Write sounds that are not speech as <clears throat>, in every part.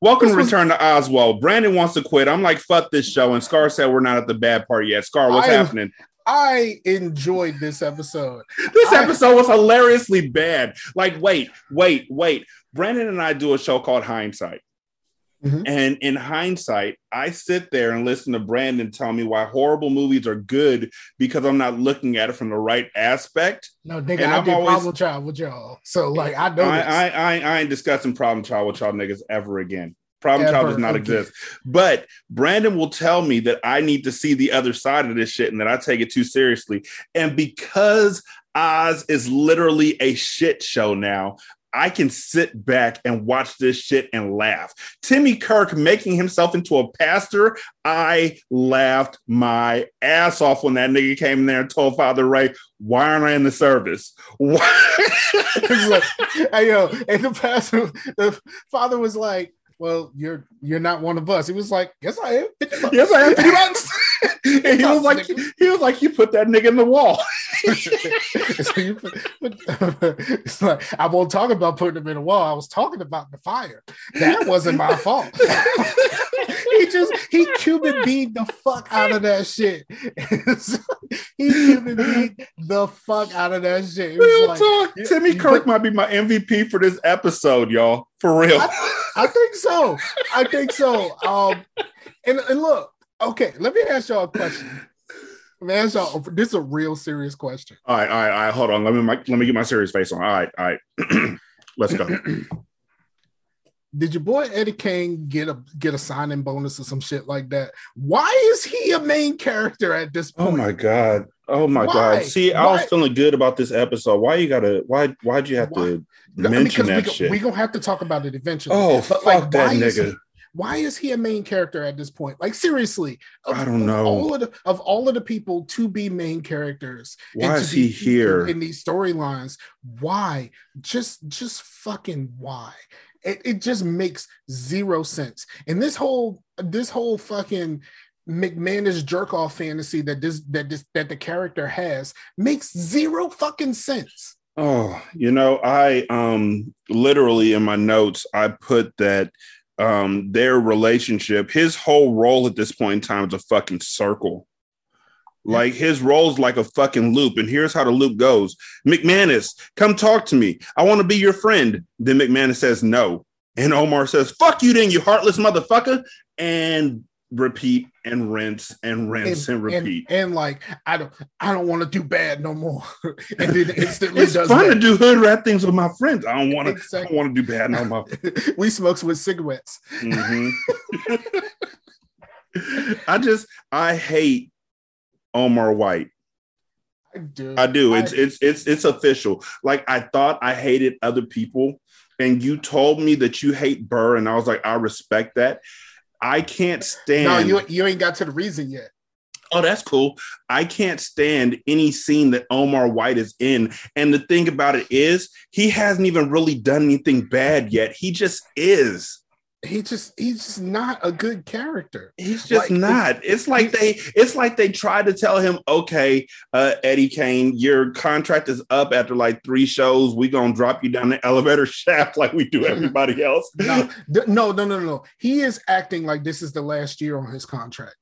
Welcome to Return to Oswald. Brandon wants to quit. I'm like, fuck this show. And Scar said we're not at the bad part yet. Scar, what's I- happening? I enjoyed this episode. This I- episode was hilariously bad. Like, wait, wait, wait. Brandon and I do a show called Hindsight. Mhm. And in hindsight, I sit there and listen to Brandon tell me why horrible movies are good because I'm not looking at it from the right aspect. No, nigga, And I I'm did always- problem child with y'all. So like I know I. I, I, I ain't discussing problem child with y'all niggas ever again. Problem child does not again. exist. But Brandon will tell me that I need to see the other side of this shit and that I take it too seriously. And because Oz is literally a shit show now, I can sit back and watch this shit and laugh. Timmy Kirk making himself into a pastor, I laughed my ass off when that nigga came in there and told Father Ray, Why aren't I in the service? <laughs> It's like, hey yo, and the pastor, the father was like, "Well, you're you're not one of us." He was like, "Yes, I am." Yes, I am <laughs> 50 bucks. <laughs> and he was like, he was like, you put that nigga in the wall. So put- put- it's like I won't talk about putting him in a wall. I was talking about the fire. That wasn't my fault. <laughs> he just he Cuban beat the fuck out of that shit. <laughs> he Cuban beat the fuck out of that shit. Real like- talk. you- Timmy you Kirk put- might be my MVP for this episode, y'all. For real. I think so. I think so. Um, and, and look, okay, let me ask y'all a question. Let me ask y'all. This is a real serious question. All right, all right, all right. Hold on. Let me my, let me get my serious face on. All right, all right. <clears throat> Let's go. <clears throat> Did your boy Eddie Kane get a get a signing bonus or some shit like that? Why is he a main character at this oh point? Oh my god. Oh my Why? god. See, I was feeling good about this episode. Why you gotta why why'd you have Why? to mention because that we, shit? we gonna have to talk about it eventually. oh but, fuck like, that nigga. he- why is he a main character at this point? Like seriously, of- I don't of know. All of the of all of the people to be main characters, Why is he here? in, in these storylines? Why? Just just fucking why? It, it just makes zero sense. And this whole this whole fucking McManus jerk off fantasy that this that this that the character has makes zero fucking sense. Oh, you know, I um literally in my notes I put that um their relationship, his whole role at this point in time is a fucking circle. Like his role's like a fucking loop, and here's how the loop goes: McManus, come talk to me. I want to be your friend. Then McManus says no, and Omar says, "Fuck you, then you heartless motherfucker," and repeat and rinse and rinse and, repeat. And, like I don't I don't want to do bad no more. <laughs> and then instantly it's does fun to do hood rat things with my friends. I don't want to. I don't want to do bad no more. <laughs> we smokes with cigarettes. Mhm. <laughs> I just I hate Omar White. I do. I do. It's I- it's it's it's official. Like I thought I hated other people, and you told me that you hate Burr, and I was like, I respect that. I can't stand. no, you you ain't got to the reason yet. oh, that's cool. I can't stand any scene that Omar White is in. And the thing about it is, he hasn't even really done anything bad yet. He just is. He just he's just not a good character. He's just Like, not. It's like they it's like they tried to tell him, okay, uh, Eddie Kane, your contract is up after like three shows. we gonna drop you down the <laughs> elevator shaft like we do <laughs> everybody else. No, no, no, no, no. He is acting like this is the last year on his contract.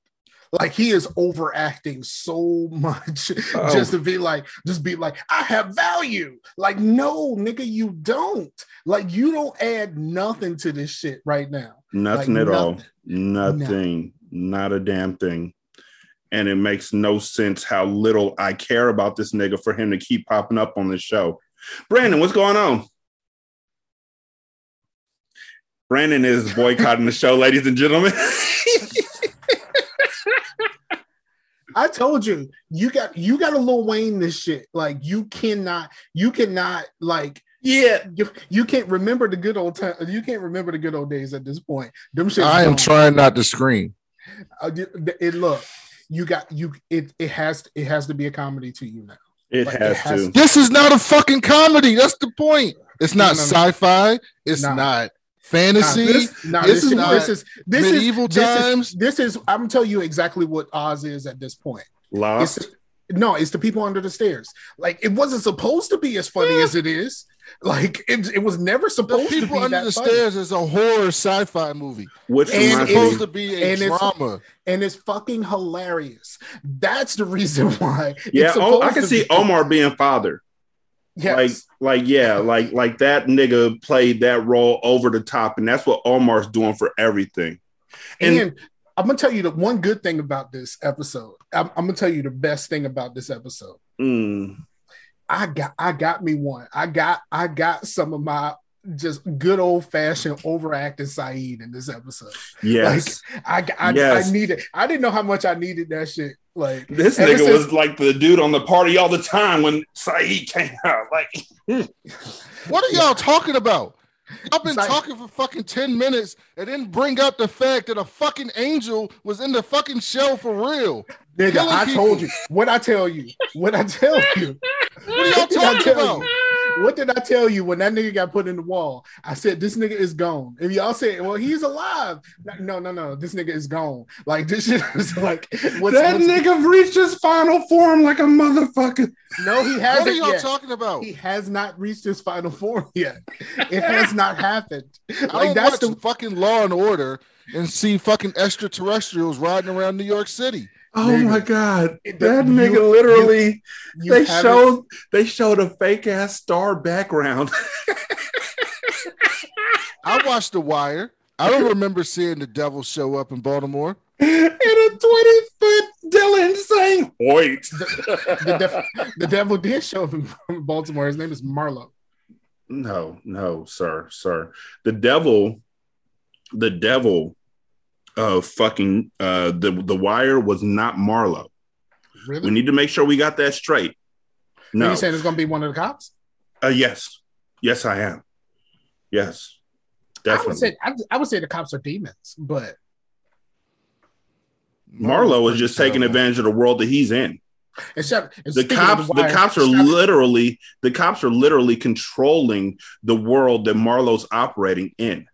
Like he is overacting so <laughs> much Oh. just to be like, just be like, I have value. Like, no, nigga, you don't. Like, you don't add nothing to this shit right now. Nothing Like, at all. nothing. Nothing. Not a damn thing. And it makes no sense how little I care about this nigga for him to keep popping up on this show. Brandon, what's going on? Brandon is boycotting the show, ladies and gentlemen. <laughs> I told you, you got you got a Lil Wayne this shit. Like you cannot, you cannot like yeah, you, you can't remember the good old time. You can't remember the good old days at this point. Them shit. I am trying not to scream. Uh, it, it look, you got you. It it has it has to be a comedy to you now. it Like, has, it has to. This is not a fucking comedy. That's the point. It's not No, no, no. sci-fi. It's Nah. not Nah, fantasy. this, nah, this this, is is not this is this medieval is, this times. Is, this is I'm telling you exactly what Oz is at this point. Lost. It's no, it's the people under the stairs. Like it wasn't supposed to be as funny as it is. Like it, it was never The supposed to people under that the funny. stairs is a horror sci-fi movie. Which And It's supposed to be a and it's- drama. and it's fucking hilarious. That's the reason why. it's yeah, oh, I can see be- Omar being father. Yes. Like, like, yeah, like, like that nigga played that role over the top, and that's what Omar's doing for everything. and, and- I'm gonna tell you the one good thing about this episode. I'm, I'm gonna tell you the best thing about this episode. Mm, I got I got me one. I got I got some of my just good old fashioned overacting Saeed in this episode. yes, I I, Yes. I needed. I didn't know how much I needed that shit. Like this nigga since- was like the dude on the party all the time when Saeed came out. Like, <laughs> What are y'all talking about? I've been It's like- talking for fucking 10 minutes and then bring up the fact that a fucking angel was in the fucking show for real. nigga, I people. told you. What I tell you? What I tell you? <laughs> What are y'all talking about? You? What did I tell you when that nigga got put in the wall? I said this nigga is gone. If y'all say, well, he's alive. No, no, no. This nigga is gone. Like this shit is like what's, that what's- nigga reached his final form like a motherfucker. No, he hasn't. What are y'all yet. talking about? He has not reached his final form yet. It has not <laughs> happened. I Like don't that's watch the fucking Law and Order and see fucking extraterrestrials riding around New York City. Oh Nigga. my god, It- that you- nigga literally. you they haven't- showed they showed a fake ass star background. <laughs> I watched The Wire. I don't remember seeing the devil show up in Baltimore. and a 20 foot Dylan saying, Wait. the, def- the devil did show up in <laughs> Baltimore. His name is Marlo. no, no, sir, sir. The devil, the devil of fucking uh the the wire was not Marlo. Really? We need to make sure we got that straight. Are No. you saying it's gonna be one of the cops? Uh, yes. Yes, I am. Yes. I would Definitely. say I, I would say the cops are demons, but Marlo is just taking advantage of the world that he's in. and the cops the Wire, cops are literally the cops are literally controlling the world that Marlo's operating in.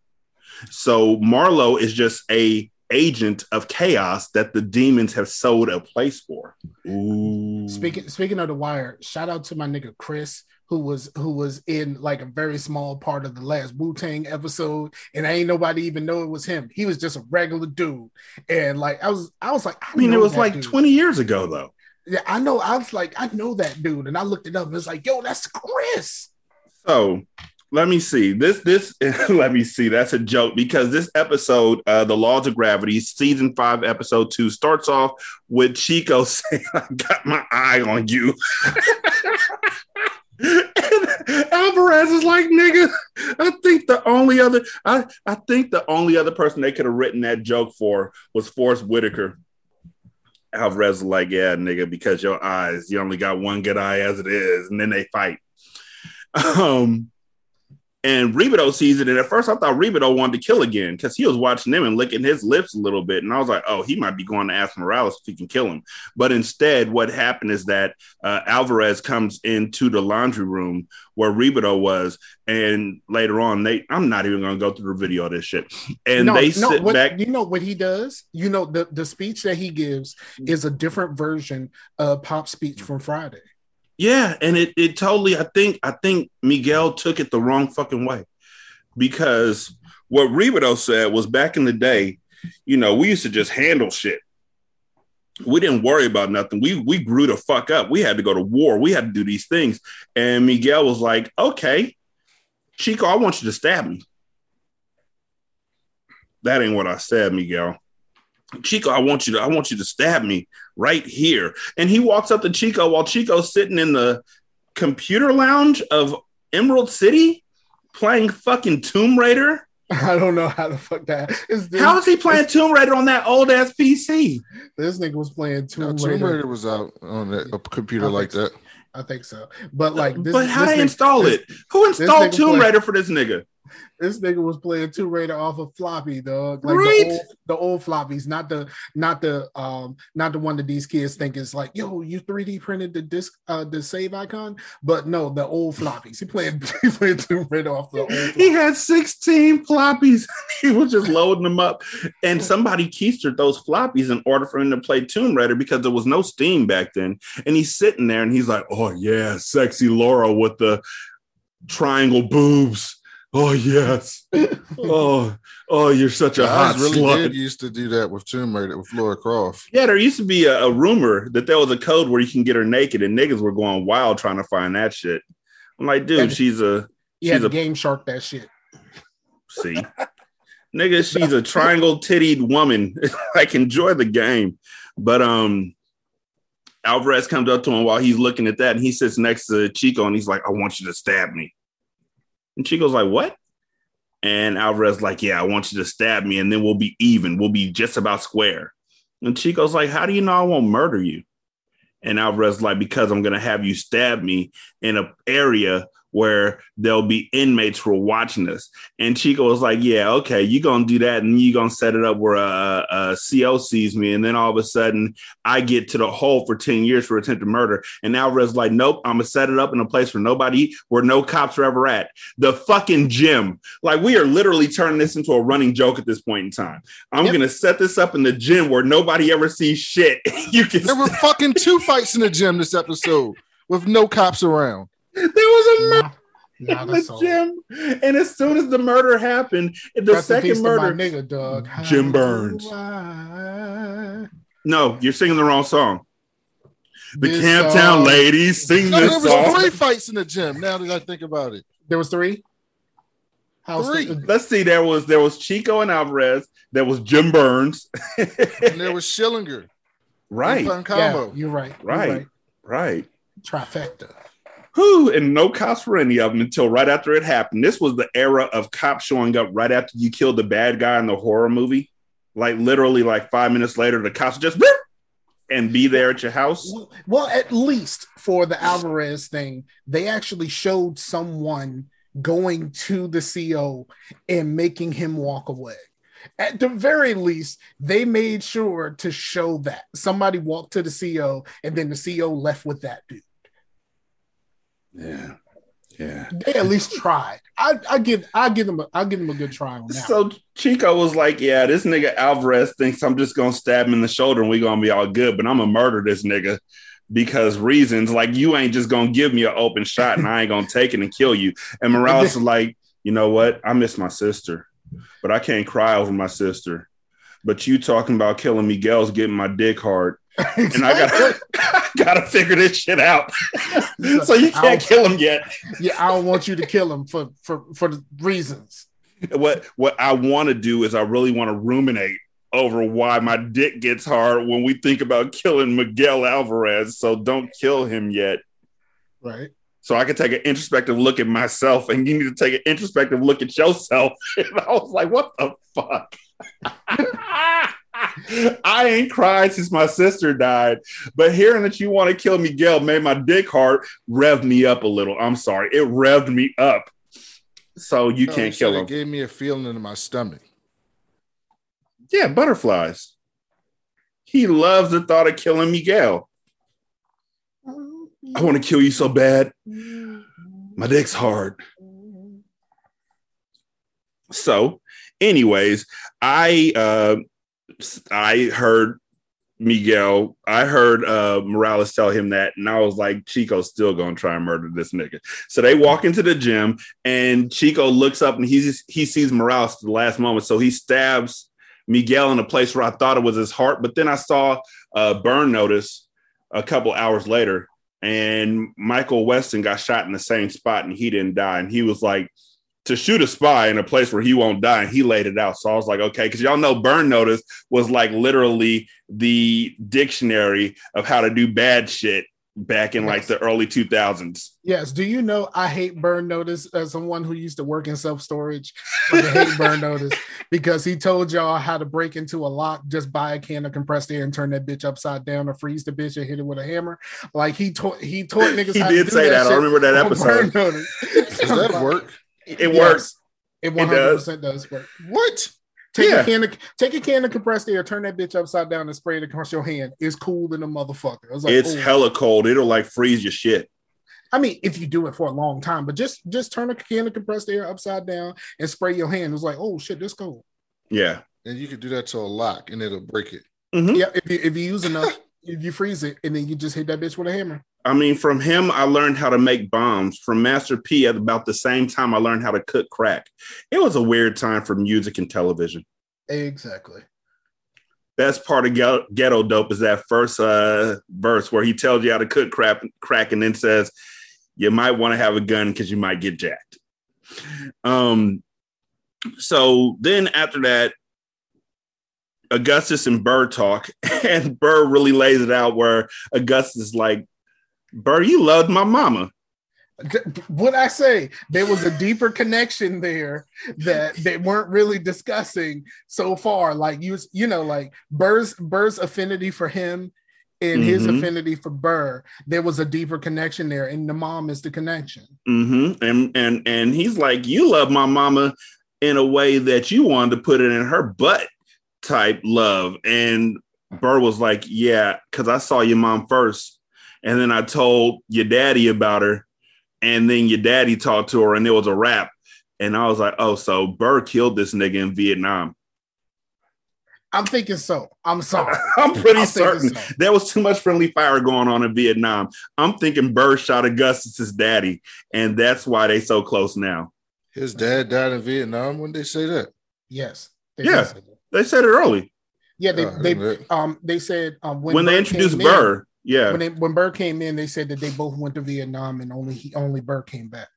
So Marlo is just a agent of chaos that the demons have sold a place for. Ooh. Speaking speaking of the wire, shout out to my nigga Chris, who was who was in like a very small part of the last Wu Tang episode, and ain't nobody even know it was him. He was just a regular dude, and like I was I was like, I, I mean, it was like dude. 20 years ago though. Yeah, I know. I was like, I know that dude, and I looked it up, and it's like, yo, that's Chris. So let me see. This this <laughs> let me see. That's a joke because this episode, uh, The Laws of Gravity, season five, episode two, starts off with Chico <laughs> saying, I got my eye on you. <laughs> and Alvarez is like, nigga, I think the only other I, I think the only other person they could have written that joke for was Forest Whitaker. Alvarez is like, yeah, nigga, because your eyes, you only got one good eye as it is, and then they fight. Um, and Rebadow sees it, and at first I thought Rebadow wanted to kill again because he was watching him and licking his lips a little bit, and I was like, oh, he might be going to ask Morales if he can kill him. But instead, what happened is that uh, Alvarez comes into the laundry room where Rebadow was, and later on, they I'm not even going to go through the video of this shit, and no, they no, sit what, back. You know what he does? You know the the speech that he gives is a different version of Pop speech from Friday. Yeah, and it it totally I think I think Miguel took it the wrong fucking way. Because what Rebadow said was back in the day, you know, we used to just handle shit. We didn't worry about nothing. We we grew the fuck up. We had to go to war. We had to do these things. And Miguel was like, "Okay, Chico, I want you to stab me." That ain't what I said, Miguel. Chico, I want you to I want you to stab me right here. And he walks up to Chico while Chico's sitting in the computer lounge of Emerald City playing fucking Tomb Raider. <laughs> I don't know how the fuck that is. This, How is he playing Tomb Raider on that old ass PC? this nigga was playing Tomb Tomb Raider. Raider was out on that, a computer like think that. I think so. But like this, but how this they nigga- install this- it? Who installed Tomb Raider for this nigga? This nigga was playing Tomb Raider off of floppy, dog. Like Right. the old, the old floppies, not the not the um not the one that these kids think is like, yo, you 3D printed the disc uh the save icon, but no, the old floppies. He played <laughs> he playing Tomb Raider off the old. He had 16 floppies. <laughs> he was just loading them up. And somebody keistered those floppies in order for him to play Tomb Raider because there was no Steam back then. And he's sitting there and he's like, oh, yeah, sexy Lara with the triangle boobs. Oh yes. oh, oh, you're such a hot Guys really slut. did used to do that with Tomb Raider with Lara Croft. Yeah, there used to be a, a rumor that there was a code where you can get her naked, and niggas were going wild trying to find that shit. I'm like, dude, And- she's a You had She's a- game shark that shit. see, nigga, she's a triangle tittied woman. <laughs> like, enjoy the game. But um, Alvarez comes up to him while he's looking at that, and he sits next to Chico, and he's like, "I want you to stab me." And Chico's like, "What?" And Alvarez like, "Yeah, I want you to stab me, and then we'll be even. We'll be just about square." And Chico's like, "How do you know I won't murder you?" And Alvarez like, "Because I'm gonna have you stab me in an area where there'll be inmates who are watching us." And Chico was like, "Yeah, okay, you're gonna do that, and you're gonna set it up where a, a CO sees me, and then all of a sudden I get to the hole for ten years for attempted murder." And Alvarez like, "Nope, I'm gonna set it up in a place where nobody, where no cops are ever at, the fucking gym." Like we are literally turning this into a running joke at this point in time. I'm Yep. gonna set this up in the gym where nobody ever sees shit. <laughs> you can. There were fucking two fights in the gym this episode with no cops around. There was a murder Nah, nah, in the all. gym, and as soon as the murder happened, the Rest second to my murder. nigga, Doug. Jim How Burns. I- No, you're singing the wrong song. The This Camptown song- ladies sing No, there was song. three fights in the gym. Now that I think about it, There was three. How's Three. the- Let's see. There was there was Chico and Alvarez. There was Jim Burns. <laughs> and there was Schillinger. right, Fun yeah, combo. you're right. You're Right. right. Trifecta. Whew, and no cops for any of them until right after it happened. This was the era of cops showing up right after you killed the bad guy in the horror movie. Like literally, like five minutes later, the cops just and be there at your house. Well, at least for the Alvarez thing, they actually showed someone going to the CO and making him walk away. At the very least, they made sure to show that somebody walked to the CO and then the CO left with that dude. Yeah, yeah. They at least tried. I, I give I give them a I give them a good try on that. So Chico was like, "Yeah, this nigga Alvarez thinks I'm just gonna stab him in the shoulder and we gonna be all good, but I'm gonna murder this nigga because reasons like you ain't just gonna give me an open shot and I ain't gonna take it and kill you." And Morales was like, "You know what? I miss my sister, but I can't cry over my sister. But you talking about killing Miguel's getting my dick hard, and I gotta <laughs> <laughs> <laughs> gotta figure this shit out. <laughs> so you can't kill him yet." yeah, I don't want you to kill him for for for the reasons. what what I want to do is I really want to ruminate over why my dick gets hard when we think about killing Miguel Alvarez. So don't kill him yet. Right. So I can take an introspective look at myself, and you need to take an introspective look at yourself. And <laughs> I was like, what the fuck? <laughs> I ain't cried since my sister died, but hearing that you want to kill Miguel made my dick hard rev me up a little. I'm sorry, it revved me up. So you No, can't kill him. It gave me a feeling in my stomach. Yeah, butterflies. He loves the thought of killing Miguel. I want to kill you so bad. My dick's hard. So, anyways, I uh I heard Miguel, I heard uh Morales tell him that, and I was like, Chico's still gonna try and murder this nigga. So they walk into the gym, and Chico looks up and he's he sees Morales at the last moment. So he stabs Miguel in a place where I thought it was his heart, but then I saw a burn notice a couple hours later, and Michael Weston got shot in the same spot and he didn't die. And he was like, to shoot a spy in a place where he won't die, and he laid it out. So I was like, okay, because y'all know burn notice was like literally the dictionary of how to do bad shit back in like the early 2000s. Yes. Do you know I hate burn notice as someone who used to work in self storage? I hate burn <laughs> notice because he told y'all how to break into a lock, just buy a can of compressed air and turn that bitch upside down or freeze the bitch and hit it with a hammer. Like he taught he taught <laughs> niggas He how to did do say that. I remember that on burn episode. notice. Does that work? It Yes, works. It It 100% does work. What? Take Yeah. a can of take a can of compressed air, turn that bitch upside down, and spray it across your hand. It's cool than a motherfucker. I was like, it's oh. hella cold. It'll like freeze your shit. I mean, if you do it for a long time, but just just turn a can of compressed air upside down and spray your hand. It's like, oh shit, this cold. Yeah. And you could do that to a lock and it'll break it. Mhm. Yeah, if you if you use enough, if you freeze it, and then you just hit that bitch with a hammer. I mean, from him, I learned how to make bombs. From Master P, at about the same time, I learned how to cook crack. It was a weird time for music and television. Exactly. Best part of Ghetto, Dope is that first uh, verse where he tells you how to cook crap, crack and then says, you might want to have a gun because you might get jacked. Um, so then after that, Augustus and Burr talk, <laughs> and Burr really lays it out where Augustus is like, Burr, you loved my mama. What I say, there was a deeper connection there that they weren't really discussing so far. Like you, you know, like Burr's Burr's affinity for him and his Mhm. affinity for Burr, there was a deeper connection there, and the mom is the connection. hmm And and and he's like, you love my mama in a way that you wanted to put it in her butt type love. And Burr was like, yeah, because I saw your mom first, and then I told your daddy about her, and then your daddy talked to her, and it was a rap. And I was like, oh, so Burr killed this nigga in Vietnam. I'm thinking so. I'm sorry. <laughs> I'm pretty I'm certain so. there was too much friendly fire going on in Vietnam. I'm thinking Burr shot Augustus's daddy, and that's why they so close now. His dad died in Vietnam. When they say that? Yes. They Yeah. did that. They said it early Yeah. They I they um they said um when, they Burr introduced came in- Burr. Yeah, when they when Burr came in, they said that they both went to Vietnam and only he only Burr came back.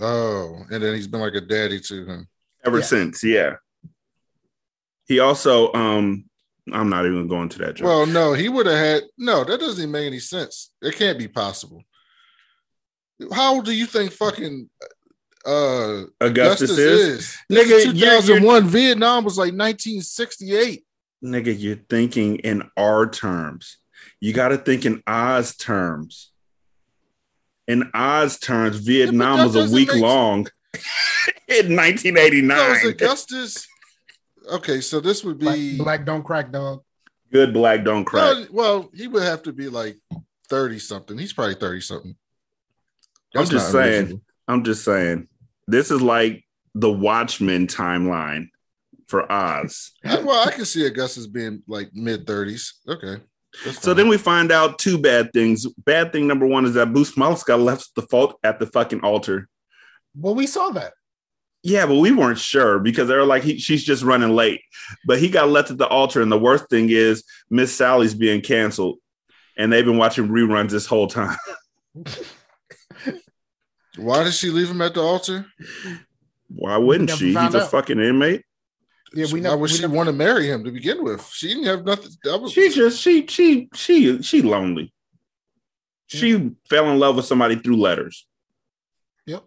Oh, and then he's been like a daddy to him. ever yeah. since. Yeah. He also, um, I'm not even going to that joke. Well, no, he would have had no. That doesn't even make any sense. It can't be possible. How old do you think fucking uh Augustus, Augustus is, is? Nigga, This is you're- you're- 2001. Vietnam was like 1968. nigga. You're thinking in our terms. You got to think in Oz terms. In Oz terms, Vietnam that was a week make- long <laughs> in 1989. No, it's Augustus. Okay, so this would be black don't crack, dog. Good black don't crack. Well, well, he would have to be like 30 something. He's probably 30 something. I'm just saying. unreasonable. I'm just saying. This is like the Watchmen timeline for Oz. Well, I can see Augustus being like mid 30s. Okay. That's So then we find out two bad things. Bad thing number one is that Busmalis got left the fault at the fucking altar. Well, we saw that. Yeah, but we weren't sure because they were like, he, she's just running late. But he got left at the altar. And the worst thing is, Miss Sally's being canceled. And they've been watching reruns this whole time. <laughs> why did she leave him at the altar? Why wouldn't she? He's found a out. fucking inmate. Yeah, we why know. would she want to marry him to begin with? She didn't have nothing. That was, She just, she, she, she, she lonely. She fell in love with somebody through letters. Yep.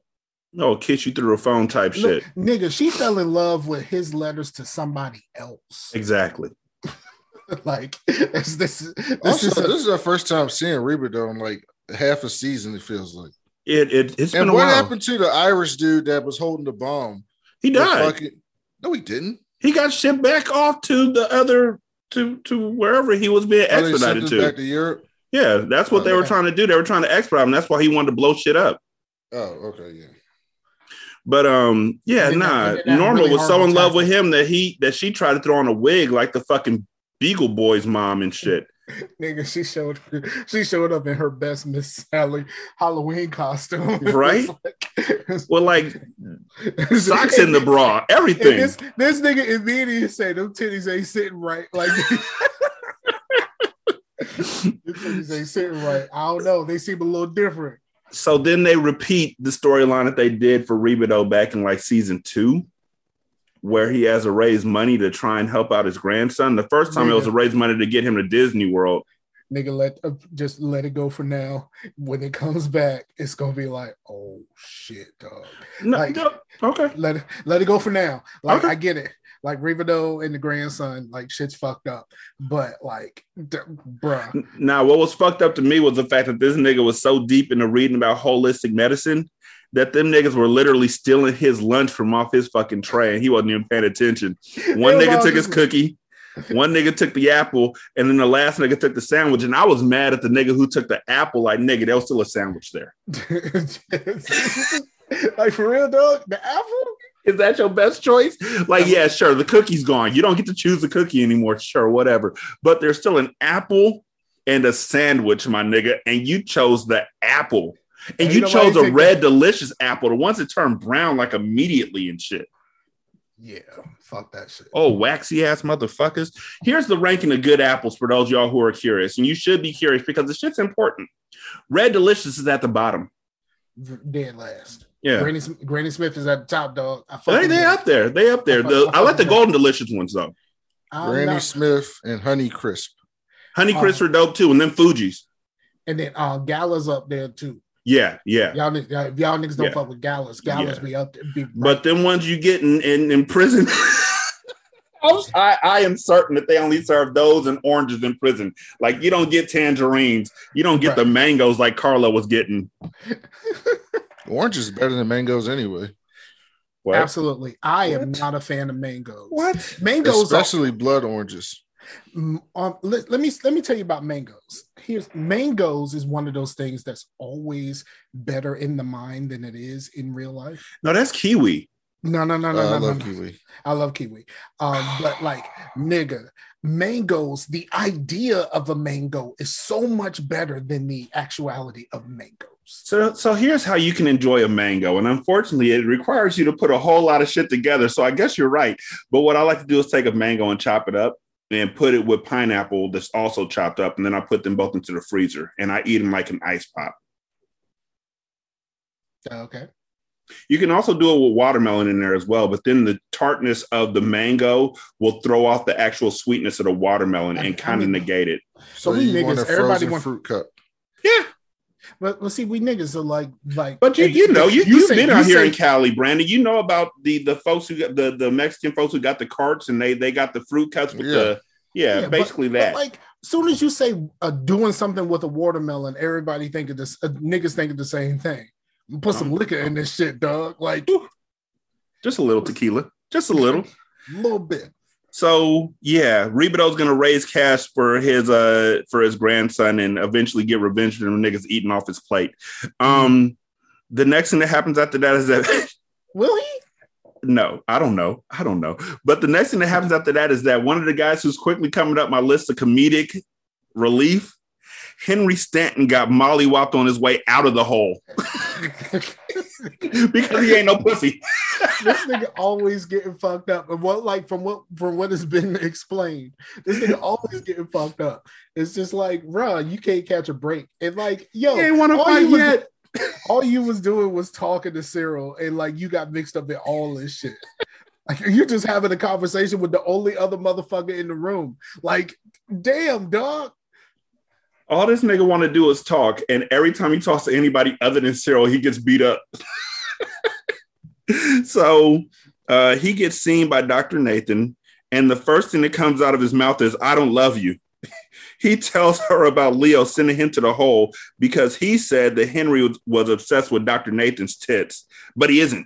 Oh, kiss you through a phone type Look, shit. nigga, she fell in love with his letters to somebody else. Exactly. <laughs> like it's, this, this also, is a- this is our first time seeing Reba though in like half a season. It feels like. It, it, it's been And a what while. happened to the Irish dude that was holding the bomb? He died. fucking- no, he didn't. He got shipped back off to the other to to wherever he was being Oh, they sent expedited to. back to Europe. yeah, that's what Oh, they were yeah. trying to do. They were trying to expedite him. That's why he wanted to blow shit up. Oh, okay, yeah. But um, yeah, And then that- nah. that Norma really was so in love with him that he that she tried to throw on a wig like the fucking Beagle Boys mom and shit. Nigga. She showed she showed up in her best Miss Sally Halloween costume. <laughs> Right? It's Well, like like- socks in the bra, everything. this this nigga immediately said them titties ain't sitting right. Like <laughs> ain't sitting right. I don't know. They seem a little different. So then they repeat the storyline that they did for Rebadow back in like season two, where he has to raise money to try and help out his grandson. The first time it was to raise money to get him to Disney World. Nigga, let uh, just let it go for now. When it comes back, it's gonna be like, oh shit, dog. No, Like- no, okay. Let it let it go for now. Like Okay. I get it. Like Rebadow and the grandson, like shit's fucked up. But like, d- bruh, Now, what was fucked up to me was the fact that this nigga was so deep into reading about holistic medicine that them niggas were literally stealing his lunch from off his fucking tray and he wasn't even paying attention. <laughs> One nigga took his cookie, one nigga took the apple, and then the last nigga took the sandwich. And I was mad at the nigga who took the apple. Like, nigga, there was still a sandwich there. <laughs> like for real, dog. The apple. Is that your best choice? Like, yeah, sure. The cookie's gone. You don't get to choose the cookie anymore. Sure, whatever. But there's still an apple. and a sandwich, my nigga, and you chose the apple. And Ain't you chose a take red delicious apple, the ones that turn brown like immediately and shit. Yeah, fuck that shit. Oh, waxy ass motherfuckers. Here's the ranking of good apples for those of y'all who are curious. And you should be curious because the shit's important. Red Delicious is at the bottom. Dead last. Yeah. Granny, Granny Smith is at the top, dog. I They, fucking they up there. They up there. I The, I I like the fuck with golden delicious ones though. I'm Granny not- Smith and Honey Crisp. Honey Crisp crisps are dope too, and then Fuji's. and then uh, Gala's up there too. Yeah, yeah. Y'all, y'all, y'all niggas don't Yeah. fuck with Galas, Galas Yeah. be up there. Be But them ones you get in, in, in prison. <laughs> I, I am certain that they only serve those and oranges in prison. Like you don't get tangerines, you don't get the mangoes like Carla was getting. <laughs> oranges is better than mangoes anyway, What? absolutely. I am not a fan of mangoes. What? Mangoes are especially blood oranges. Um, let, let me let me tell you about mangoes. Here's mangoes is one of those things that's always better in the mind than it is in real life. No, that's kiwi. No, no, no, no, Uh, no, I no, love no. kiwi. I love kiwi. Um, but like nigga, mangoes, the idea of a mango is so much better than the actuality of mangoes. So, so here's how you can enjoy a mango, and unfortunately, it requires you to put a whole lot of shit together. So I guess you're right. But what I like to do is take a mango and chop it up, and put it with pineapple that's also chopped up, and then I put them both into the freezer, and I eat them like an ice pop. Okay. You can also do it with watermelon in there as well, but then the tartness of the mango will throw off the actual sweetness of the watermelon I- and kind of mean- negate it. So, we you want a everybody frozen wants, fruit cup. Yeah, but let's see, we niggas are like, like, but you you know you, you have say- been you out here say- in Cali, Brandon. You know about the the folks who got the the Mexican folks who got the carts and they they got the fruit cuts with Yeah. the yeah, Yeah, basically But that. like, as soon as you say uh, doing something with a watermelon, everybody think of this. Uh, niggas think of the same thing. Put some Um, liquor in this shit, dog. Like just a little tequila, just a little. a <laughs> little bit. So yeah, Rebadow's gonna raise cash for his uh for his grandson and eventually get revenge for them niggas eating off his plate. Um, the next thing that happens after that is that <laughs> Will he? no, I don't know, I don't know. But the next thing that happens after that is that one of the guys who's quickly coming up my list of comedic relief, Henry Stanton, got Molly mollywopped on his way out of the hole <laughs> because he ain't no pussy. this nigga always getting fucked up. And what like from what from what has been <laughs> explained, this nigga always getting fucked up. It's just like, bruh, you can't catch a break. And like, yo, He ain't want to fight you was- yet. <laughs> all you was doing was talking to Cyril, and like you got mixed up in all this shit. Like you're just having a conversation with the only other motherfucker in the room. Like, damn, dog. All this nigga want to do is talk, and every time he talks to anybody other than Cyril, he gets beat up. <laughs> so uh, he gets seen by Dr. Nathan, and the first thing that comes out of his mouth is, I don't love you. <laughs> he tells her about Leo sending him to the hole because he said that Henry was, obsessed with Dr. Nathan's tits, but he isn't.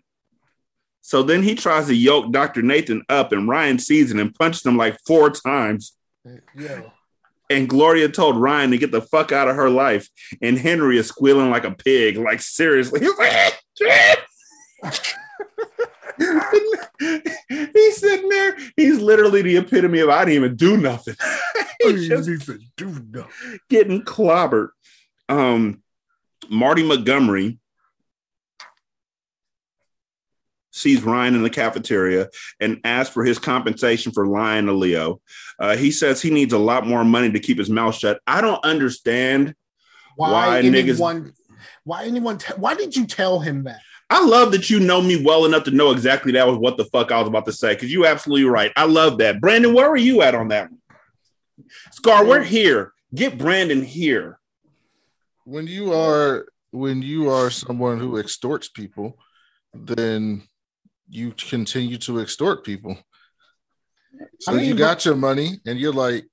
So then he tries to yoke Dr. Nathan up, and Ryan sees it and punches him like four times. Yo. And Gloria told Ryan to get the fuck out of her life. And Henry is squealing like a pig. Like, seriously. <laughs> He's like, he's sitting there. He's literally the epitome of I didn't even do nothing. <laughs> he's just getting clobbered. Um, Marty Montgomery sees Ryan in the cafeteria and asks for his compensation for lying to Leo. Uh, he says he needs a lot more money to keep his mouth shut. I don't understand. Why, Why niggas- anyone? Why anyone? Te- why did you tell him that? I love that you know me well enough to know exactly that was what the fuck I was about to say because you absolutely right. I love that. Brandon, where are you at on that one? Scar, we're here. Get Brandon here. When you are when you are someone who extorts people, then you continue to extort people. So you but- got your money, and you're like,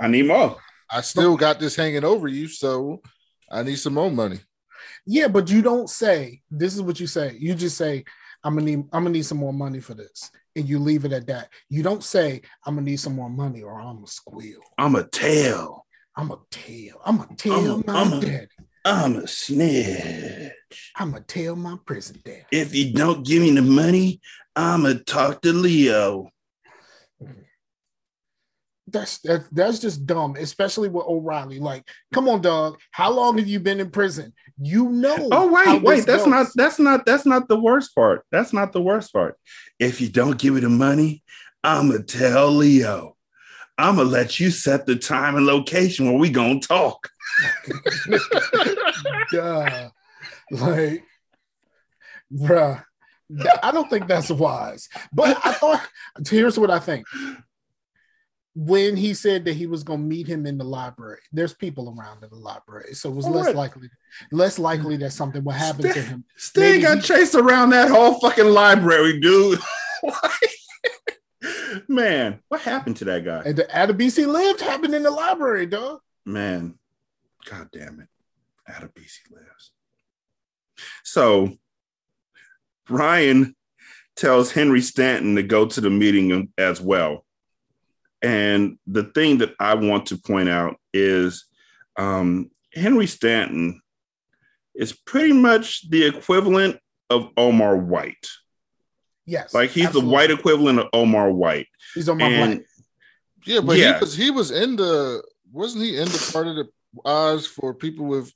I need more. I still got this hanging over you, so I need some more money. Yeah, but you don't say. This is what you say. You just say, "I'm gonna need. I'm gonna need some more money for this," and you leave it at that. You don't say, "I'm gonna need some more money," or "I'm gonna squeal." I'm a tail. I'm a tell. I'm a tell I'm a- my I'm a- daddy. I'm a snitch. I'm gonna tell my prison daddy. If you don't give me the money, I'm to talk to Leo. That's that's that's just dumb, especially with O'Reily. Like, come on, dog. How long have you been in prison? You know. Oh wait, wait. That's goes. not. That's not. That's not the worst part. That's not the worst part. If you don't give me the money, I'ma tell Leo. I'ma let you set the time and location where we gonna talk. <laughs> Duh. <laughs> Like, bruh. I don't think that's wise. But I thought here's what I think. When he said that he was gonna meet him in the library, there's people around in the library. So it was All less right. likely, less likely that something would happen to him. Sting Maybe got he- chased around that whole fucking library, dude. <laughs> Man, what happened to that guy? And the Adebisi lived happened in the library, dog. Man, god damn it. Adebisi lives. So Ryan tells Henry Stanton to go to the meeting as well. And the thing that I want to point out is um, Henry Stanton is pretty much the equivalent of Omar White. Yes. Like he's absolutely. the white equivalent of Omar White. He's on my and- black. Yeah, but Yeah. he was he was in the wasn't he in the part of the eyes for people with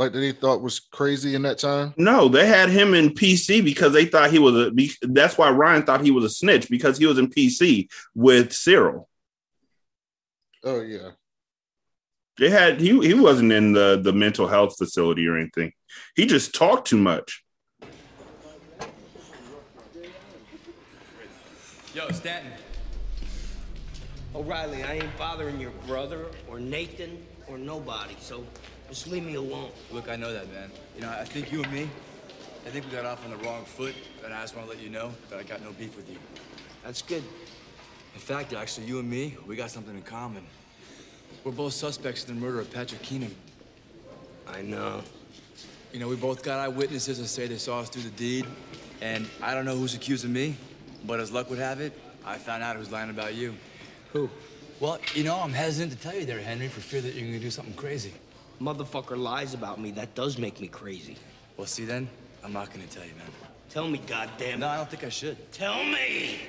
like that they thought was crazy in that time? No, they had him in PC because they thought he was a. That's why Ryan thought he was a snitch because he was in PC with Cyril. Oh yeah. They had he he wasn't in the the mental health facility or anything. He just talked too much. Yo, Stanton. O'Reily, I ain't bothering your brother or Nathan or nobody, so just leave me alone. Look, I know that, man. You know, I think you and me, I think we got off on the wrong foot, and I just want to let you know that I got no beef with you. That's good. In fact, actually, you and me, we got something in common. We're both suspects in the murder of Patrick Keenan. I know. You know, we both got eyewitnesses that say they saw us do the deed, and I don't know who's accusing me, but as luck would have it, I found out who's lying about you. Who? Well, you know, I'm hesitant to tell you there, Henry, for fear that you're gonna do something crazy. Motherfucker lies about me. That does make me crazy. Well, see then, I'm not gonna tell you, man. Tell me, goddamn. No, I don't think I should. Tell me.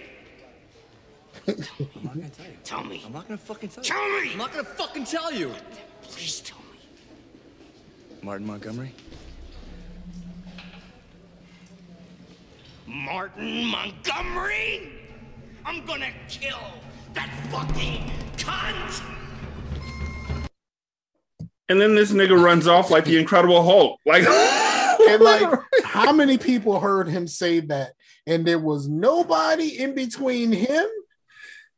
<laughs> I'm not gonna tell you. Tell me. I'm not gonna fucking tell you. Tell me. I'm not gonna fucking tell you. Please tell me. Martin Montgomery? Martin Montgomery? I'm gonna kill that fucking cunt! And then this nigga runs off like the Incredible Hulk. Like, <laughs> And like, how many people heard him say that? And there was nobody in between him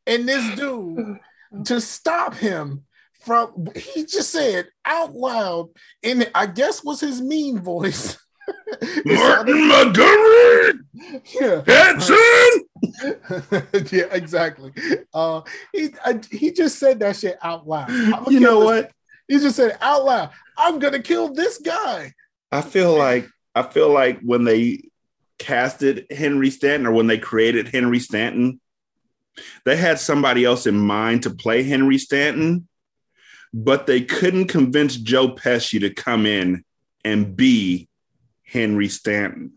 and this dude to stop him from. He just said out loud, and I guess was his mean voice. <laughs> Martin Montgomery, yeah, Henson. <laughs> yeah, exactly. Uh, he I, he just said that shit out loud. You know what? He just said out loud, "I'm gonna kill this guy." I feel like I feel like when they casted Henry Stanton or when they created Henry Stanton, they had somebody else in mind to play Henry Stanton, but they couldn't convince Joe Pesci to come in and be Henry Stanton.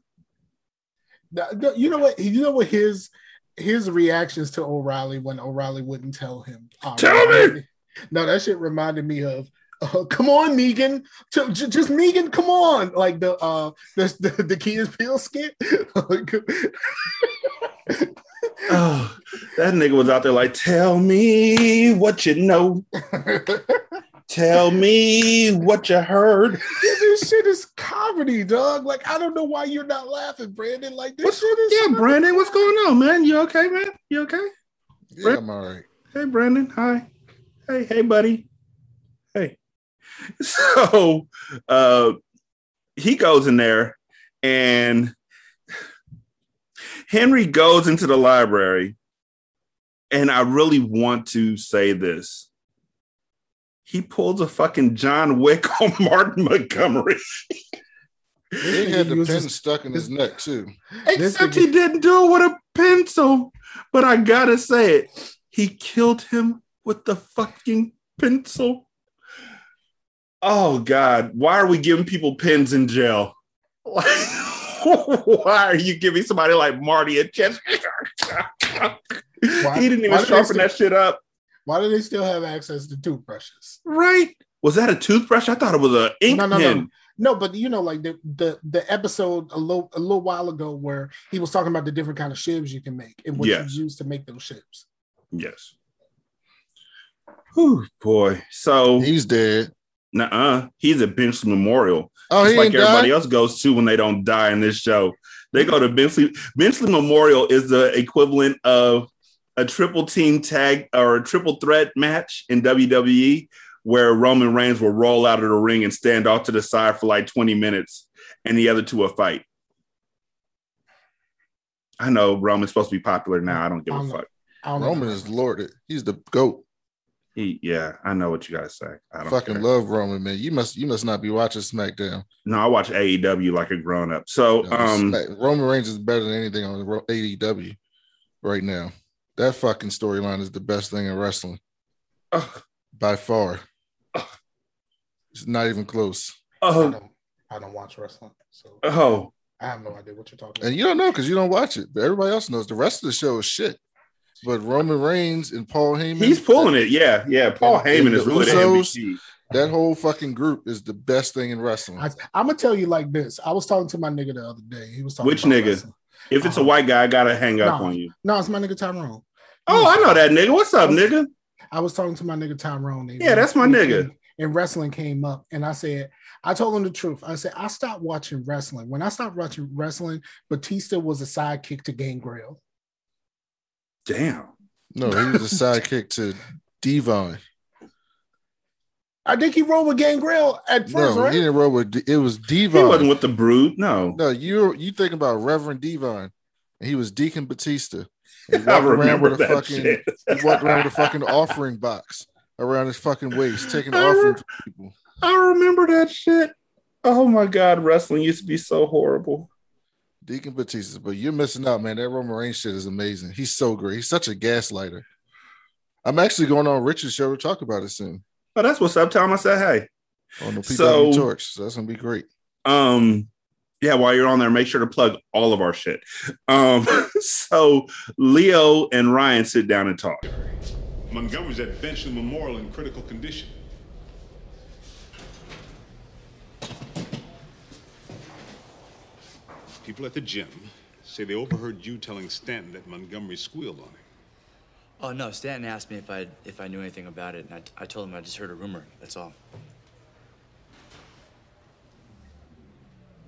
You know what? You know what his his reactions to O'Reily when O'Reily wouldn't tell him. uh, Tell me! No, that shit reminded me of. Uh, come on, Megan. J- just Megan. Come on, like the uh the the, the Key and Peele skit. <laughs> Oh, that nigga was out there like, tell me what you know. Tell me what you heard. this shit is comedy, dog. Like I don't know why you're not laughing, Brandon. Like this What's, shit is yeah, Brandon, what's going on, man? You okay, man? You okay? Yeah, I'm all right. Hey, Brandon. Hi. Hey, hey, buddy. Hey. <laughs> So uh he goes in there and Henry goes into the library. And I really want to say this. He pulls a fucking John Wick <laughs> on Martin Montgomery. He had the pin stuck in his neck too. Except he didn't do it with a pencil. But I gotta say it. He killed him with the fucking pencil. Oh God. Why are we giving people pins in jail? <laughs> Why are you giving somebody like Marty a chest? <laughs> he didn't even sharpen still- that shit up. Why do they still have access to toothbrushes? Right? Was that a toothbrush? I thought it was a ink No, no, pen. no. No, but you know, like the the the episode a little a little while ago where he was talking about the different kind of shivs you can make and what Yes. you use to make those shivs. Yes. Whew, boy. So, He's dead. Nuh-uh. He's at Benchley Memorial. Oh, Just he like everybody died. else goes to when they don't die in this show. They go to Benchley. Benchley Memorial is the equivalent of a triple team tag or a triple threat match in WWE where Roman Reigns will roll out of the ring and stand off to the side for like 20 minutes and the other two will fight. I know Roman's supposed to be popular now. I don't give a I'm not- fuck. I don't know. Roman is Lord. He's the goat. He, yeah, I know what you guys say. I don't Fucking care. love Roman, man. You must you must not be watching SmackDown. No, I watch AEW like a grown up. So, No, um, Smack- Roman Reigns is better than anything on AEW right now. That fucking storyline is the best thing in wrestling ugh, by far. It's not even close. I oh, don't I don't watch wrestling, so oh, I have no idea what you're talking And about. you don't know because you don't watch it. But everybody else knows. The rest of the show is shit. But Roman Reigns and Paul Heyman, he's pulling it. Yeah, yeah. Paul And Heyman the is really the MVP. That whole fucking group is the best thing in wrestling. I, I'm gonna tell you like this. I was talking to my nigga the other day. He was talking Which about nigga? wrestling. If it's a Uh-huh. white guy, I gotta hang up No. on you. No, it's my nigga Tyrone. Oh, I know that nigga. What's up, nigga? I was talking to my nigga Tyrone. and- Yeah, that's my nigga. And wrestling came up, and I said, I told him the truth. I said, I stopped watching wrestling. When I stopped watching wrestling, Batista was a sidekick to Gangrel. Damn. no, he was a sidekick to D-Von. I think he rolled with Gangrel at first, No, right? he didn't roll with. it was D-Von. He wasn't with the brood. No. No, you you think about Reverend D-Von, and he was Deacon Batista. <laughs> He I walked around remember with a that fucking shit. he walked around with a fucking offering box around his fucking waist, taking I offering remember- from people. I remember that shit. Oh my god, wrestling used to be so horrible. Deacon Batista, but you're missing out, man. That Roman Reigns shit is amazing. He's so great. He's such a gaslighter. I'm actually going on Richard's show to talk about it soon Oh, that's what's up. Tom. I said hey. on the PW So- Torch. So that's gonna be great. Um, yeah, while you're on there, make sure to plug all of our shit. Um, <laughs> so Leo and Ryan sit down and talk. Montgomery's at Benchley Memorial in critical condition. People at the gym say they overheard you telling Stanton that Montgomery squealed on him. Oh no, Stanton asked me if I if I knew anything about it, and I, I told him I just heard a rumor. That's all.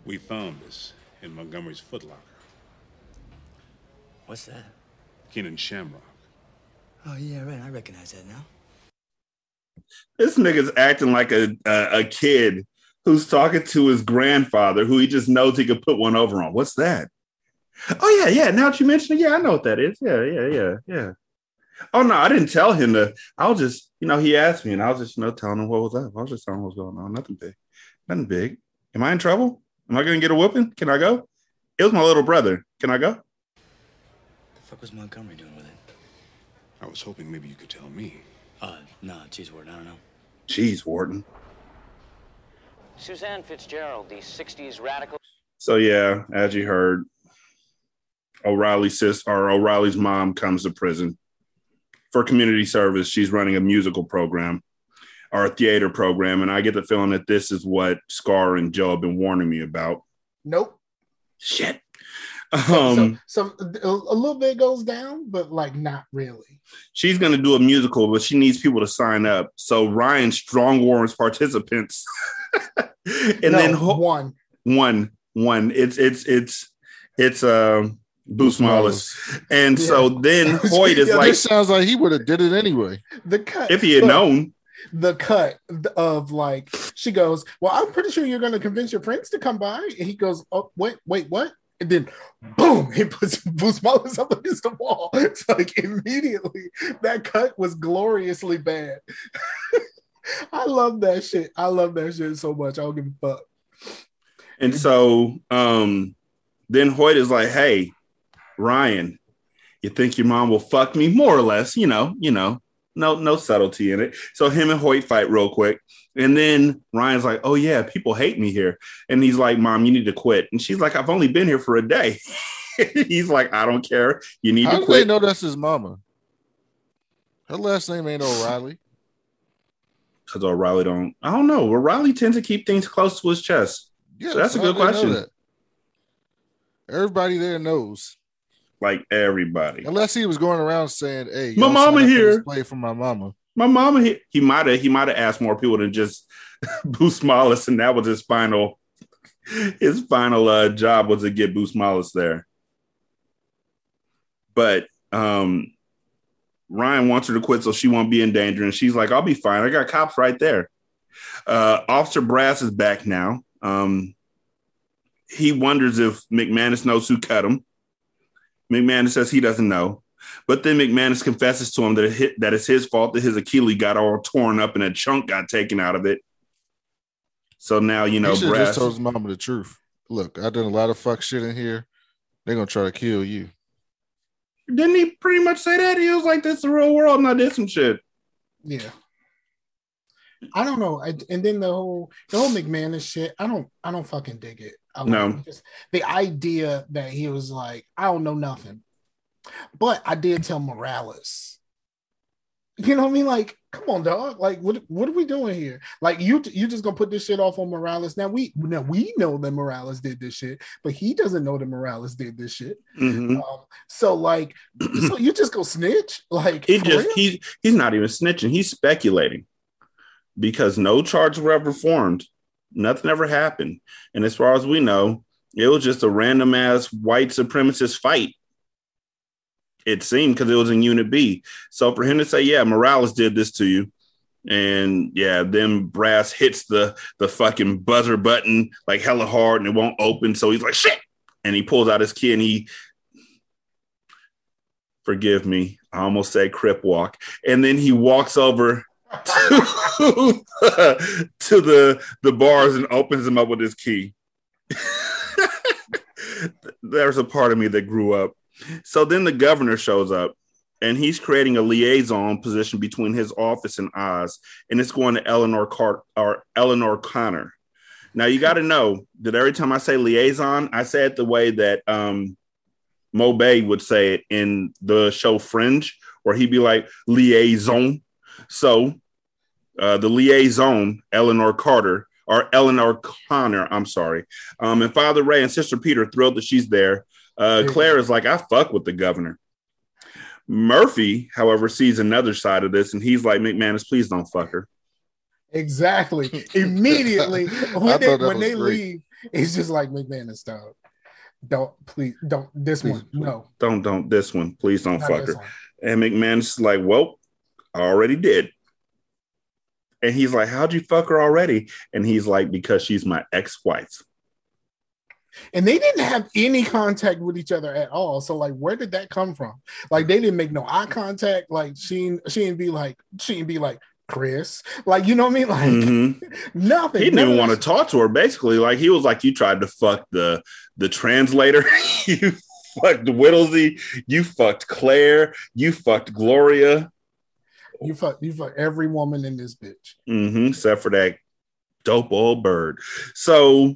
We found this in Montgomery's footlocker. What's that? Keenan Shamrock. Oh yeah, right. I recognize that now. This nigga's acting like a, a a kid who's talking to his grandfather, who he just knows he could put one over on. What's that? Oh yeah, yeah. Now that you mention it, yeah, I know what that is. Yeah, yeah, yeah, yeah. Oh no, I didn't tell him to. I was just, you know, he asked me, and I was just, you know, telling him what was up. I was just telling him what was going on. Nothing big, nothing big. Am I in trouble? Am I gonna get a whooping? Can I go? It was my little brother. Can I go? The fuck was Montgomery doing with it? I was hoping maybe you could tell me. Uh, no, geez, Ward, I don't know. Jeez, Wharton. Suzanne Fitzgerald, the 60s radical. So yeah, as you heard, O'Reily's sis or O'Reily's mom comes to prison for community service. She's running a musical program or a theater program, and I get the feeling that this is what Scar and Joe have been warning me about. Nope. Shit. So, Um, so a, little bit goes down, but like not really. she's going to do a musical, but she needs people to sign up. So Ryan strong warms participants, <laughs> and No, then ho- one. one, one. It's it's it's it's um Busmalis, and so then <laughs> Hoyt is Yeah, like, this sounds like he would have did it anyway. The cut. if he had look, known, the cut of like she goes, Well, I'm pretty sure you're gonna convince your friends to come by. And he goes, Oh, wait, wait, what? And then boom, he puts <laughs> Busmalis up against the wall. It's like immediately that cut was gloriously bad. <laughs> I love that shit. I love that shit so much. I don't give a fuck. and so um then Hoyt is like, hey, Ryan, you think your mom will fuck me? More or less, you know, you know, no, no subtlety in it. So him and Hoyt fight real quick. And then Ryan's like, oh yeah, people hate me here. And he's like, Mom, you need to quit. And she's like, I've only been here for a day. <laughs> he's like, I don't care. You need How to they quit. know that's his mama? Her last name ain't O'Reily. <sighs> Because O'Reily don't. I don't know. O'Reily tends to keep things close to his chest. Yeah, So that's a good question. Everybody there knows, Like everybody. unless he was going around saying, "Hey, My mama sign up for here." Play for my mama." My mama, he, he might have he might have asked more people than just <laughs> Busmalis, and that was his final his final uh, job was to get Busmalis there. But um Ryan wants her to quit so she won't be in danger, and she's like, "I'll be fine. I got cops right there." Uh, Officer Brass is back now. Um, he wonders if McManus knows who cut him. McManus says he doesn't know. But then McManus confesses to him that it hit, that it's his fault that his Achilles got all torn up and a chunk got taken out of it. So now you know he should just told his mama the truth. Look, I done a lot of fuck shit in here. They're gonna try to kill you. Didn't he pretty much say that? He was like, "This is the real world," and I did some shit. Yeah. I don't know. I, and then the whole the whole McManus shit, I don't I don't fucking dig it. I No. just the idea that he was like, I don't know nothing. But I did tell Morales. You know what I mean? Like, come on, dog. Like, what what are we doing here? Like, you you just gonna put this shit off on Morales? Now we now we know that Morales did this shit, but he doesn't know that Morales did this shit. Mhm. Um, so like, <clears throat> so you just go snitch? Like, He just real? he he's not even snitching. He's speculating because no charges were ever formed. Nothing ever happened, and as far as we know, it was just a random ass white supremacist fight. It seemed because it was in Unit B. So for him to say, "Yeah, Morales did this to you," and yeah, then Brass hits the the fucking buzzer button like hella hard, and it won't open. So he's like, "Shit!" and he pulls out his key and he forgive me, I almost said crip walk. And then he walks over to, <laughs> to the the bars and opens them up with his key. <laughs> There's a part of me that grew up. So then the governor shows up and he's creating a liaison position between his office and Oz, and it's going to Eleanor Car- or Eleanor Connor. Now you got to know that every time I say liaison, I say it the way that um, Mo Bay would say it in the show Fringe, where he'd be like liaison. So uh, the liaison, Eleanor Carter or Eleanor Connor, I'm sorry. Um, and Father Ray and Sister Peter thrilled that she's there. Uh, Claire is like, I fuck with the governor. Murphy, however, sees another side of this, and he's like, McManus, please don't fuck her. Exactly. <laughs> Immediately when they when they great. leave, it's just like McManus dog. Don't please don't this Please, one. No. Don't, don't, this one, please don't not fuck her. one. And McManus is like, Well, I already did. And he's like, How'd you fuck her already? And he's like, Because she's my ex wife. And they didn't have any contact with each other at all. So like where did that come from? Like they didn't make no eye contact. Like she she didn't be like she didn't be like Chris. Like you know what I mean? Like Mhm. <laughs> nothing. He didn't None even want to talk to her. Basically, like he was like, You tried to fuck the the translator. <laughs> you fucked Whittlesey. You fucked Claire. You fucked Gloria. You fuck you fuck every woman in this bitch. Mm-hmm, except for that dope old bird. So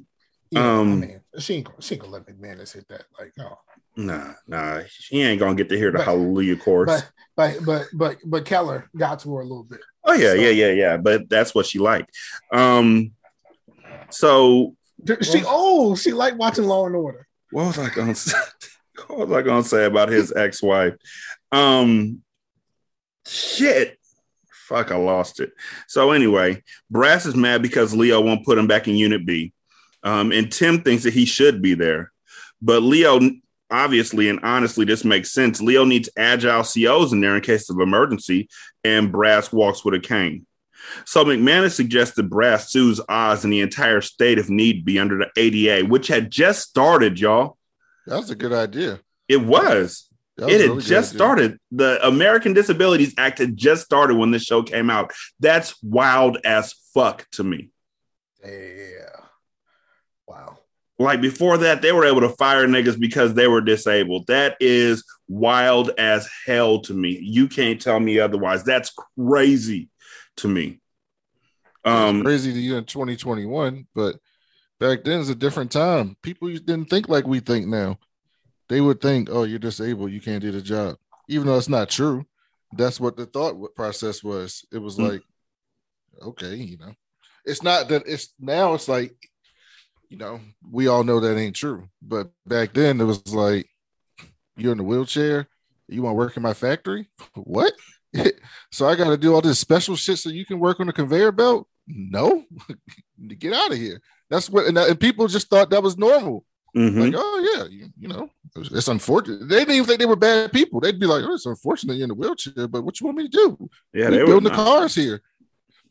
Yeah, Um, I mean, she ain't, gonna- she ain't gonna let McManus hit that. Like, no. nah, nah, she ain't gonna get to hear the But- Hallelujah chorus. But but but but but Keller got to her a little bit. oh yeah, so- yeah, yeah, yeah. But that's what she liked. Um, so She oh she liked watching Law and Order. what was I gonna <laughs> say? What was I gonna say about his ex-wife? Um, shit. Fuck, I lost it. So anyway, Brass is mad because Leo won't put him back in Unit B. Um, and Tim thinks that he should be there. But Leo, obviously and honestly, this makes sense. Leo needs agile COs in there in case of emergency, and Brass walks with a cane. So McManus suggested Brass sues Oz and the entire state if need be under the ADA, which had just started, y'all. That was a good idea. It was. That It had really just idea. started. The American Disabilities Act had just started when this show came out. That's wild as fuck to me. Yeah. Wow. Like before that, they were able to fire niggas because they were disabled. That is wild as hell to me. You can't tell me otherwise. That's crazy to me. It's Um, crazy to you in 2021, but back then it's a different time. People didn't think like we think now. They would think, "Oh, you're disabled, you can't do the job," even though it's not true. That's what the thought process was. It was Mm. like, okay, you know, it's not that it's now. It's like, you know, we all know that ain't true. But back then, it was like, you're in a wheelchair. You want to work in my factory? <laughs> What? <laughs> so I got to do all this special shit so you can work on a conveyor belt? No, <laughs> get out of here. That's what, and, and people just thought that was normal. Mhm. Like, oh yeah, you, you know, it's, it's unfortunate. They didn't even think they were bad people. They'd be like, oh, it's unfortunate you're in a wheelchair, but what you want me to do? yeah, we they were. building the cars here.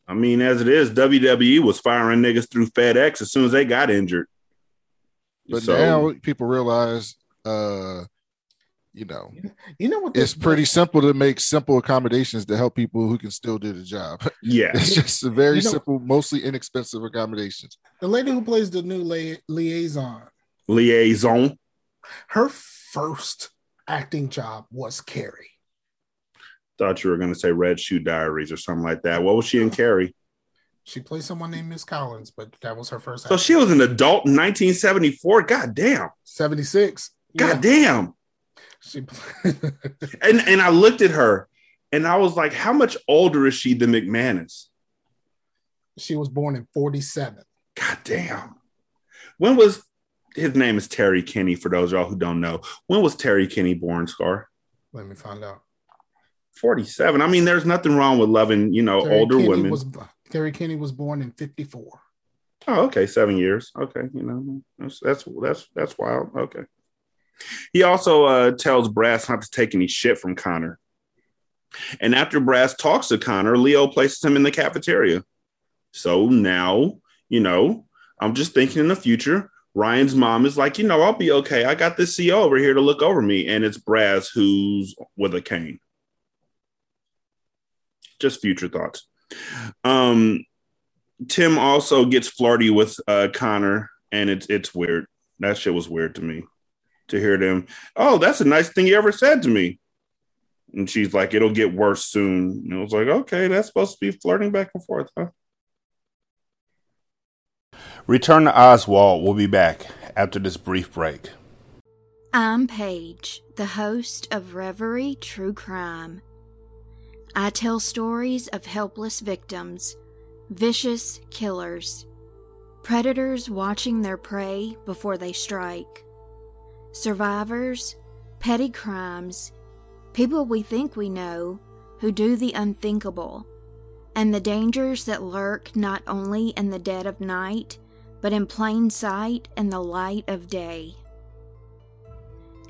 I mean, as it is, WWE was firing niggas through FedEx as soon as they got injured. But So- now people realize, uh, you know, You know what? it's this- pretty simple to make simple accommodations to help people who can still do the job. <laughs> yeah, It's just a very You know- simple, mostly inexpensive accommodations. The lady who plays the new lia- liaison, liaison. her first acting job was Carrie. Thought you were going to say Red Shoe Diaries or something like that. What was she in Carrie? She played someone named Miss Collins, but that was her first. So she was an adult in 1974. God damn. seventy six. God damn. She <laughs> And and I looked at her and I was like, how much older is she than McManus? she was born in forty seven. God damn. When was his name is Terry Kinney for those of y'all who don't know. When was Terry Kinney born, Scar? Let me find out. 47. I mean, there's nothing wrong with loving, you know, Terry older Kinney women. Was, Terry Kinney was born in fifty four. Oh, okay, seven years. Okay, you know that's that's that's that's wild. Okay. He also uh, tells Brass not to take any shit from Connor, and after Brass talks to Connor, Leo places him in the cafeteria. So now, you know, I'm just thinking in the future. Ryan's mom is like, you know, I'll be okay. I got this CO over here to look over me, and it's Brass who's with a cane. Just future thoughts. Um, Tim also gets flirty with uh, Connor, and it's it's weird. That shit was weird to me to hear them. Oh, that's a nice thing you ever said to me. And she's like, "It'll get worse soon." And I was like, "Okay, that's supposed to be flirting back and forth, huh?" Return to Oswald. We'll be back after this brief break. I'm Paige, the host of Reverie True Crime. I tell stories of helpless victims, vicious killers, predators watching their prey before they strike, survivors, petty crimes, people we think we know who do the unthinkable, and the dangers that lurk not only in the dead of night, but in plain sight in the light of day.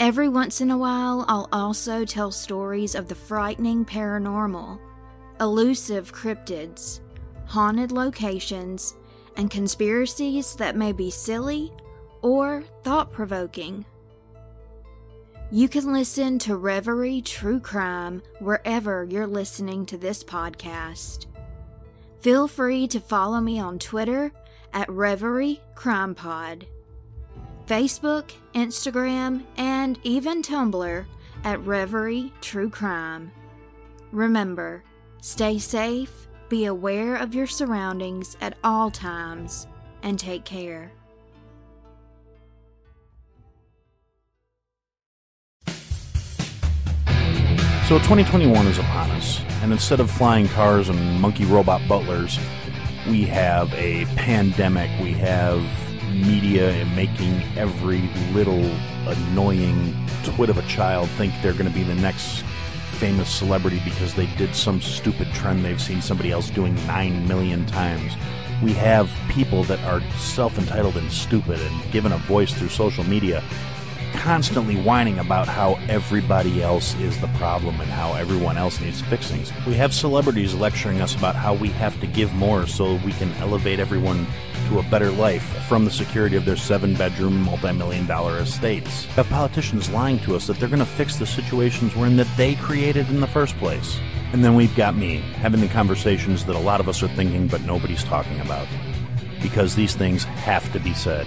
Every once in a while, I'll also tell stories of the frightening paranormal, elusive cryptids, haunted locations, and conspiracies that may be silly or thought provoking. You can listen to Reverie True Crime wherever you're listening to this podcast. Feel free to follow me on Twitter at Reverie Crime Pod. Facebook, Instagram, and even Tumblr at Reverie True Crime. Remember, stay safe, be aware of your surroundings at all times, and take care. So 2021 is upon us, and instead of flying cars and monkey robot butlers, we have a pandemic. We have media making every little annoying twit of a child think they're going to be the next famous celebrity because they did some stupid trend they've seen somebody else doing 9 million times. We have people that are self entitled and stupid and given a voice through social media constantly whining about how everybody else is the problem and how everyone else needs fixings. We have celebrities lecturing us about how we have to give more so we can elevate everyone to a better life from the security of their seven bedroom, multi million dollar estates. We have politicians lying to us that they're going to fix the situations we're in that they created in the first place. And then we've got me having the conversations that a lot of us are thinking but nobody's talking about. Because these things have to be said.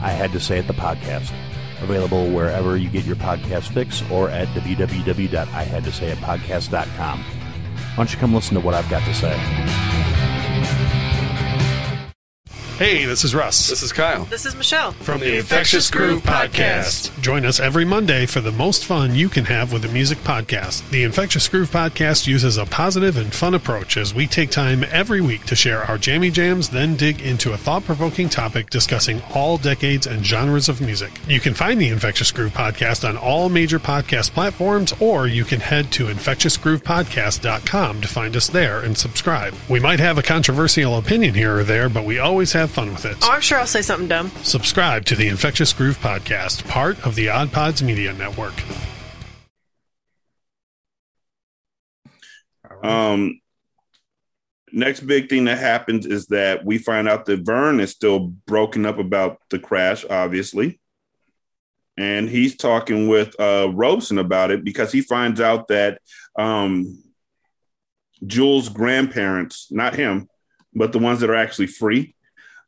I had to say it the podcast. Available wherever you get your podcast fix or at www.ihadtosayitpodcast.com. Why don't you come listen to what I've got to say? Hey, this is Russ. This is Kyle. This is Michelle from the Infectious Groove Podcast. Join us every Monday for the most fun you can have with a music podcast. The Infectious Groove Podcast uses a positive and fun approach as we take time every week to share our jammy jams, then dig into a thought provoking topic discussing all decades and genres of music. You can find the Infectious Groove Podcast on all major podcast platforms, or you can head to infectiousgroovepodcast.com to find us there and subscribe. We might have a controversial opinion here or there, but we always have fun with it. Oh, I'm sure I'll say something dumb. Subscribe to the Infectious Groove Podcast, part of the Odd Pods Media Network. Um, next big thing that happens is that we find out that Vern is still broken up about the crash, obviously. And he's talking with uh, Robeson about it because he finds out that um, Jules' grandparents, not him, but the ones that are actually free,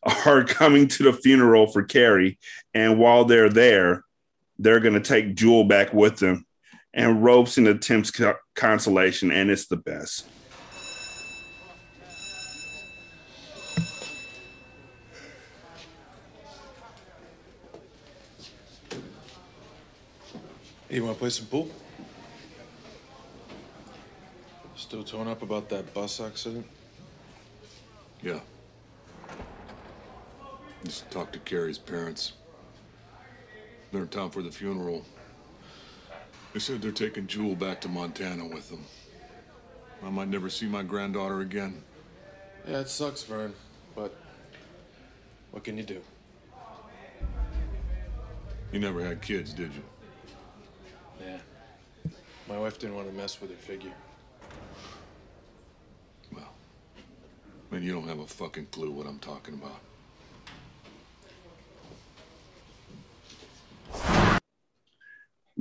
are <laughs> coming to the funeral for Carrie. And while they're there, they're going to take Jewel back with them. And Robeson attempts co- consolation, and it's the best. Hey, you want to play some pool? Still torn up about that bus accident? Yeah. Just talked to Carrie's parents. They're in town for the funeral. They said they're taking Jewel back to Montana with them. I might never see my granddaughter again. Yeah, it sucks, Vern, but what can you do? You never had kids, did you? Yeah. My wife didn't want to mess with her figure. Well, man, you don't have a fucking clue what I'm talking about.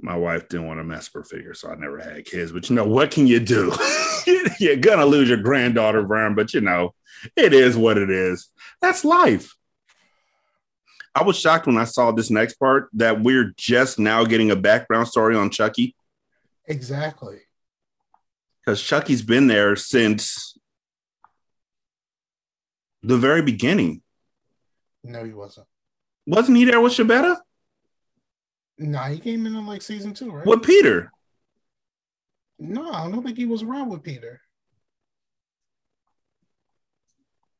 My wife didn't want to mess with her figure, so I never had kids. But you know, what can you do? <laughs> You're gonna lose your granddaughter, Vern, but you know, it is what it is. That's life. I was shocked when I saw this next part that we're just now getting a background story on Chucky. Exactly. Because Chucky's been there since the very beginning. No, he wasn't. Wasn't he there with Schibetta? Nah, he came in in like season two, right? With Peter. No, I don't think he was around with Peter.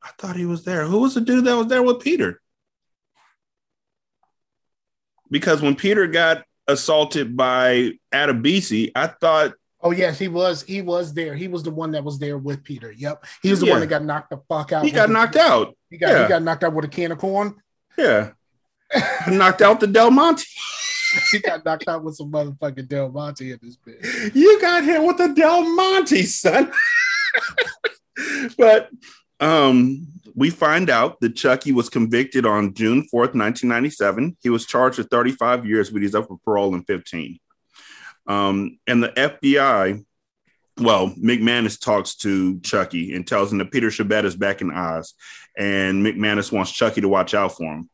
I thought he was there. Who was the dude that was there with Peter? Because when Peter got assaulted by Adebisi, I thought Oh yes, he was. He was there. He was the one that was there with Peter. Yep, he was the Yeah. one that got knocked the fuck out. he got knocked out. He got yeah. he got knocked out with a can of corn. yeah. <laughs> knocked out the Del Monte. He got knocked out with some motherfucking Del Monte in this bitch. You got hit with the Del Monte, son. <laughs> but um, we find out that Chucky was convicted on June 4th, 1997. He was charged with 35 years, but he's up for parole in 15. Um, and the FBI, well, McManus talks to Chucky and tells him that Peter Schibetta is back in Oz, and McManus wants Chucky to watch out for him.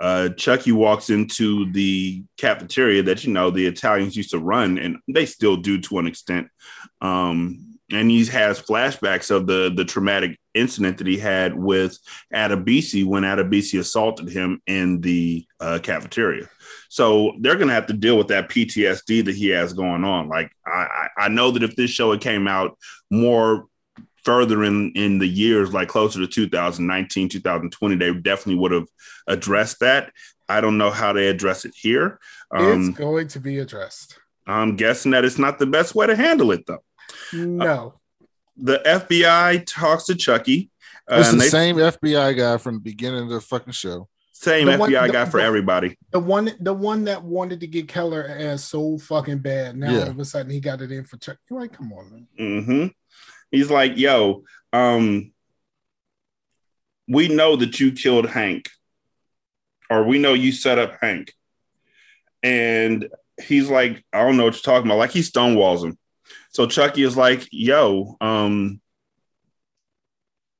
Uh, Chucky walks into the cafeteria that you know the Italians used to run, and they still do to an extent. Um, and he has flashbacks of the the traumatic incident that he had with Adebisi when Adebisi assaulted him in the uh, cafeteria. So they're gonna have to deal with that PTSD that he has going on. Like I, I I know that if this show had came out more further in in the years, like closer to 2019, 2020, they definitely would have addressed that. I don't know how they address it here. Um, it's going to be addressed. I'm guessing that it's not the best way to handle it, though. No. The FBI talks to Chucky. uh, It's the they- same FBI guy from the beginning of the fucking show. Same The one- FBI the- guy for the- everybody. The one, the one that wanted to get Keller ass so fucking bad. Now Yeah. all of a sudden he got it in for Chuck. You're like, come on, man. hmm He's like, yo, um, we know that you killed Hank, or we know you set up Hank. And he's like, I don't know what you're talking about. Like he stonewalls him. So Chucky is like, yo, um,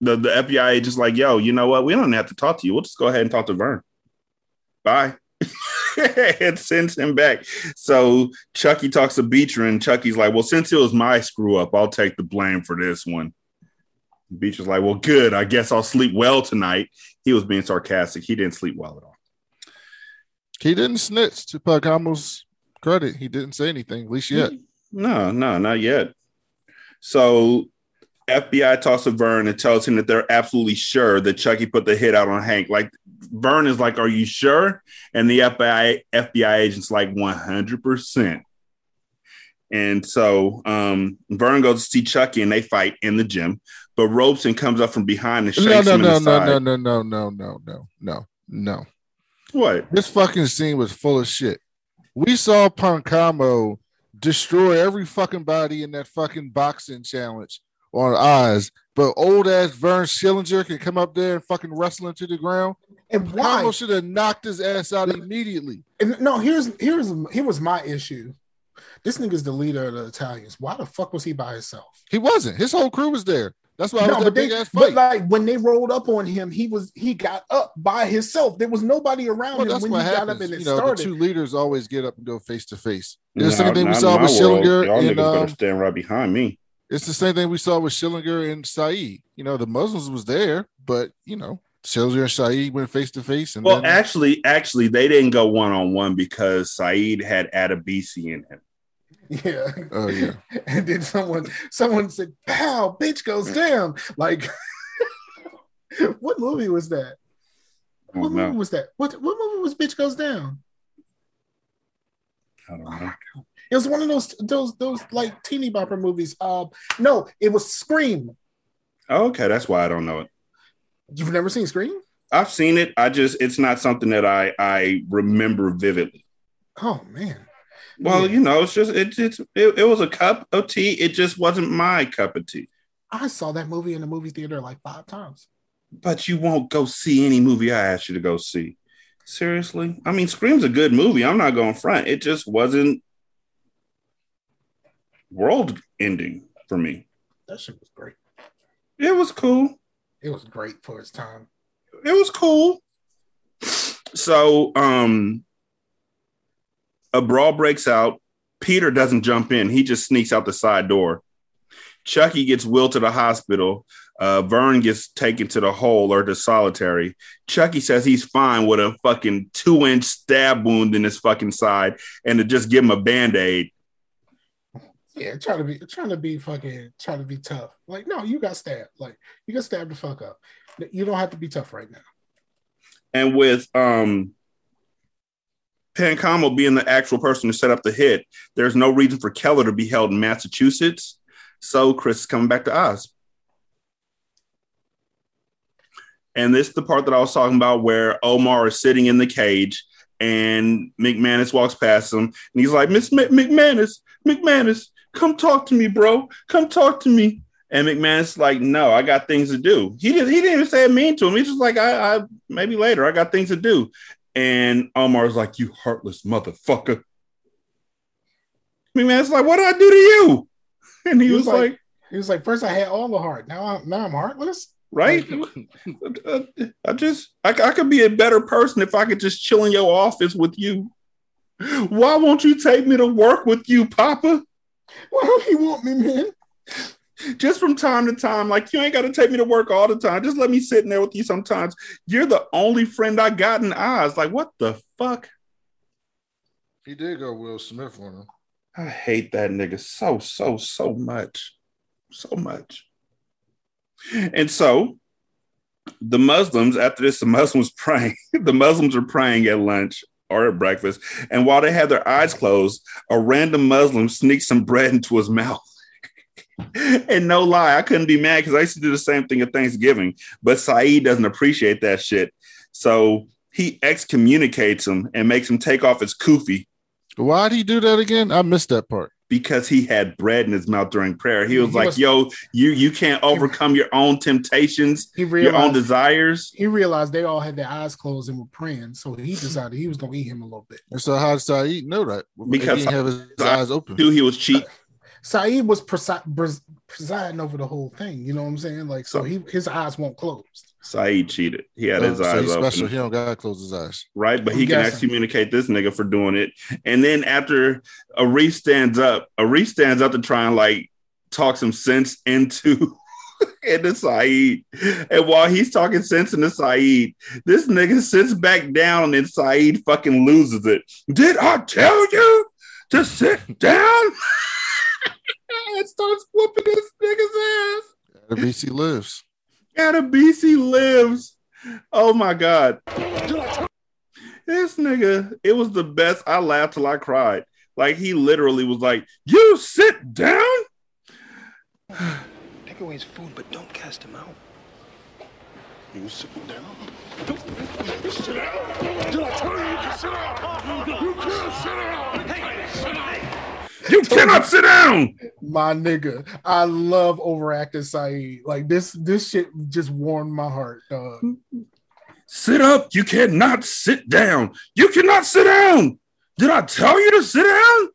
the, the FBI just like, yo, you know what? We don't have to talk to you. We'll just go ahead and talk to Vern. Bye. <laughs> and sends him back. So Chucky talks to Beecher, and Chucky's like, Well, since it was my screw up, I'll take the blame for this one. Beecher's like, "Well, good. I guess I'll sleep well tonight." He was being sarcastic. He didn't sleep well at all. He didn't snitch to Pancamo's credit. He didn't say anything, at least yet. No, no, not yet. So FBI talks to Vern and tells him that they're absolutely sure that Chucky put the hit out on Hank. Like Vern is like, "Are you sure?" And the FBI FBI agent's like, "100 percent." And so um, Vern goes to see Chucky and they fight in the gym. But Robeson comes up from behind and shakes No, no, him in no, the no, side. no, no, no, no, no, no, no, no. What? This fucking scene was full of shit. We saw Pancamo destroy every fucking body in that fucking boxing challenge on eyes. but old ass Vern Schillinger can come up there and fucking wrestle him to the ground. And why? Pancamo should have knocked his ass out immediately. And no, here's here's here was my issue. This nigga's the leader of the Italians. Why the fuck was he by himself? He wasn't. His whole crew was there. That's why it No, was but that they, big ass but like when they rolled up on him, he was he got up by himself. There was nobody around Well, him that's when what he got up happens. and it You know, started. the two leaders always get up and go face to face. No, It's the same thing we saw with. Schillinger Y'all and niggas better um, stand right behind me. It's the same thing we saw with Schillinger and Saeed. You know, the Muslims was there, but you know, Schillinger and Saeed went face to face, and Well, then actually, actually, they didn't go one on one because Saeed had Adebisi in him. Yeah. Oh yeah. <laughs> and then someone someone said, "Pow, bitch goes down." Like, <laughs> what movie was that? What don't know. movie was that? What what movie was bitch goes down? I don't know. It was one of those those those like teeny bopper movies. Uh, no, it was Scream. Okay, that's why I don't know it. You've never seen Scream? I've seen it. I just it's not something that I I remember vividly. Oh man. Well, you know, it's just it, it's it, it was a cup of tea. It just wasn't my cup of tea. I saw that movie in the movie theater like five times. But you won't go see any movie I asked you to go see. Seriously? I mean, Scream's a good movie. I'm not going front. It just wasn't world ending for me. That shit was great. It was cool. It was great for its time. It was cool. So, um, a brawl breaks out. Peter doesn't jump in. He just sneaks out the side door. Chucky gets wheeled to the hospital. Uh, Vern gets taken to the hole or to solitary. Chucky says he's fine with a fucking two inch stab wound in his fucking side and to just give him a band aid. Yeah, trying to be trying to be fucking trying to be tough. Like, no, you got stabbed. Like, you got stabbed the fuck up. You don't have to be tough right now. And with um, Pancamo being the actual person who set up the hit, there's no reason for Keller to be held in Massachusetts. So Chris is coming back to Oz. And this is the part that I was talking about where Omar is sitting in the cage and McManus walks past him and he's like, Miss M- McManus, McManus, come talk to me, bro. Come talk to me. And McManus like, no, I got things to do. He didn't. He didn't even say it mean to him. He's just like, I, I maybe later. I got things to do. And Omar's like, you heartless motherfucker. McManus like, what did I do to you? <laughs> And he, was, like, he was like, first I had all the heart. Now I'm now I'm heartless. right? <laughs> I just, I, I could be a better person if I could just chill in your office with you. Why won't you take me to work with you, Papa? Why don't you want me, man? Just from time to time, like you ain't got to take me to work all the time. Just let me sit in there with you sometimes. You're the only friend I got in Oz. Like, what the fuck? he did go Will Smith on him. I hate that nigga so, so, so much. So much. And so the Muslims, after this, the Muslims <laughs> praying. the Muslims are praying at lunch at breakfast. And while they have their eyes closed, a random Muslim sneaks some bread into his mouth. <laughs> and no lie, I couldn't be mad because I used to do the same thing at Thanksgiving. But Saeed doesn't appreciate that shit. So he excommunicates him and makes him take off his kufi Why'd he do that again? I missed that part. Because he had bread in his mouth during prayer. He was He like, was- "Yo, you you can't overcome your own temptations, He your own desires." he realized they all had their eyes closed and were praying, so he decided he was gonna eat him a little bit. And so how did Saeed know that? Because he didn't have his Saeed- eyes open. Dude, he was cheap. <laughs> Saeed was presi- presiding over the whole thing. You know what I'm saying? Like, so he his eyes won't close. Saeed cheated. He had his Oh, so eyes he's open, special. He don't gotta close his eyes. right? But I'm he can guessing. excommunicate this nigga for doing it. And then after Arif stands up, Arif stands up to try and like talk some sense into <laughs> and to Saeed. And while he's talking sense into Saeed, this nigga sits back down and Saeed fucking loses it. Did I tell you to sit down? <laughs> and starts whooping this nigga's ass. Adebisi lives. Adebisi lives. Oh my god. This nigga, it was the best. I laughed till I cried. Like he literally was like, "You sit down." Take away his food, but don't cast him out. You sit down. Sit down. Did I tell you you can sit down? You can't sit down. Hey, sit down. You cannot sit down. My nigga, I love overacting Saeed. Like this, this shit just warmed my heart, dog. Sit up. You cannot sit down. You cannot sit down. Did I tell you to sit down?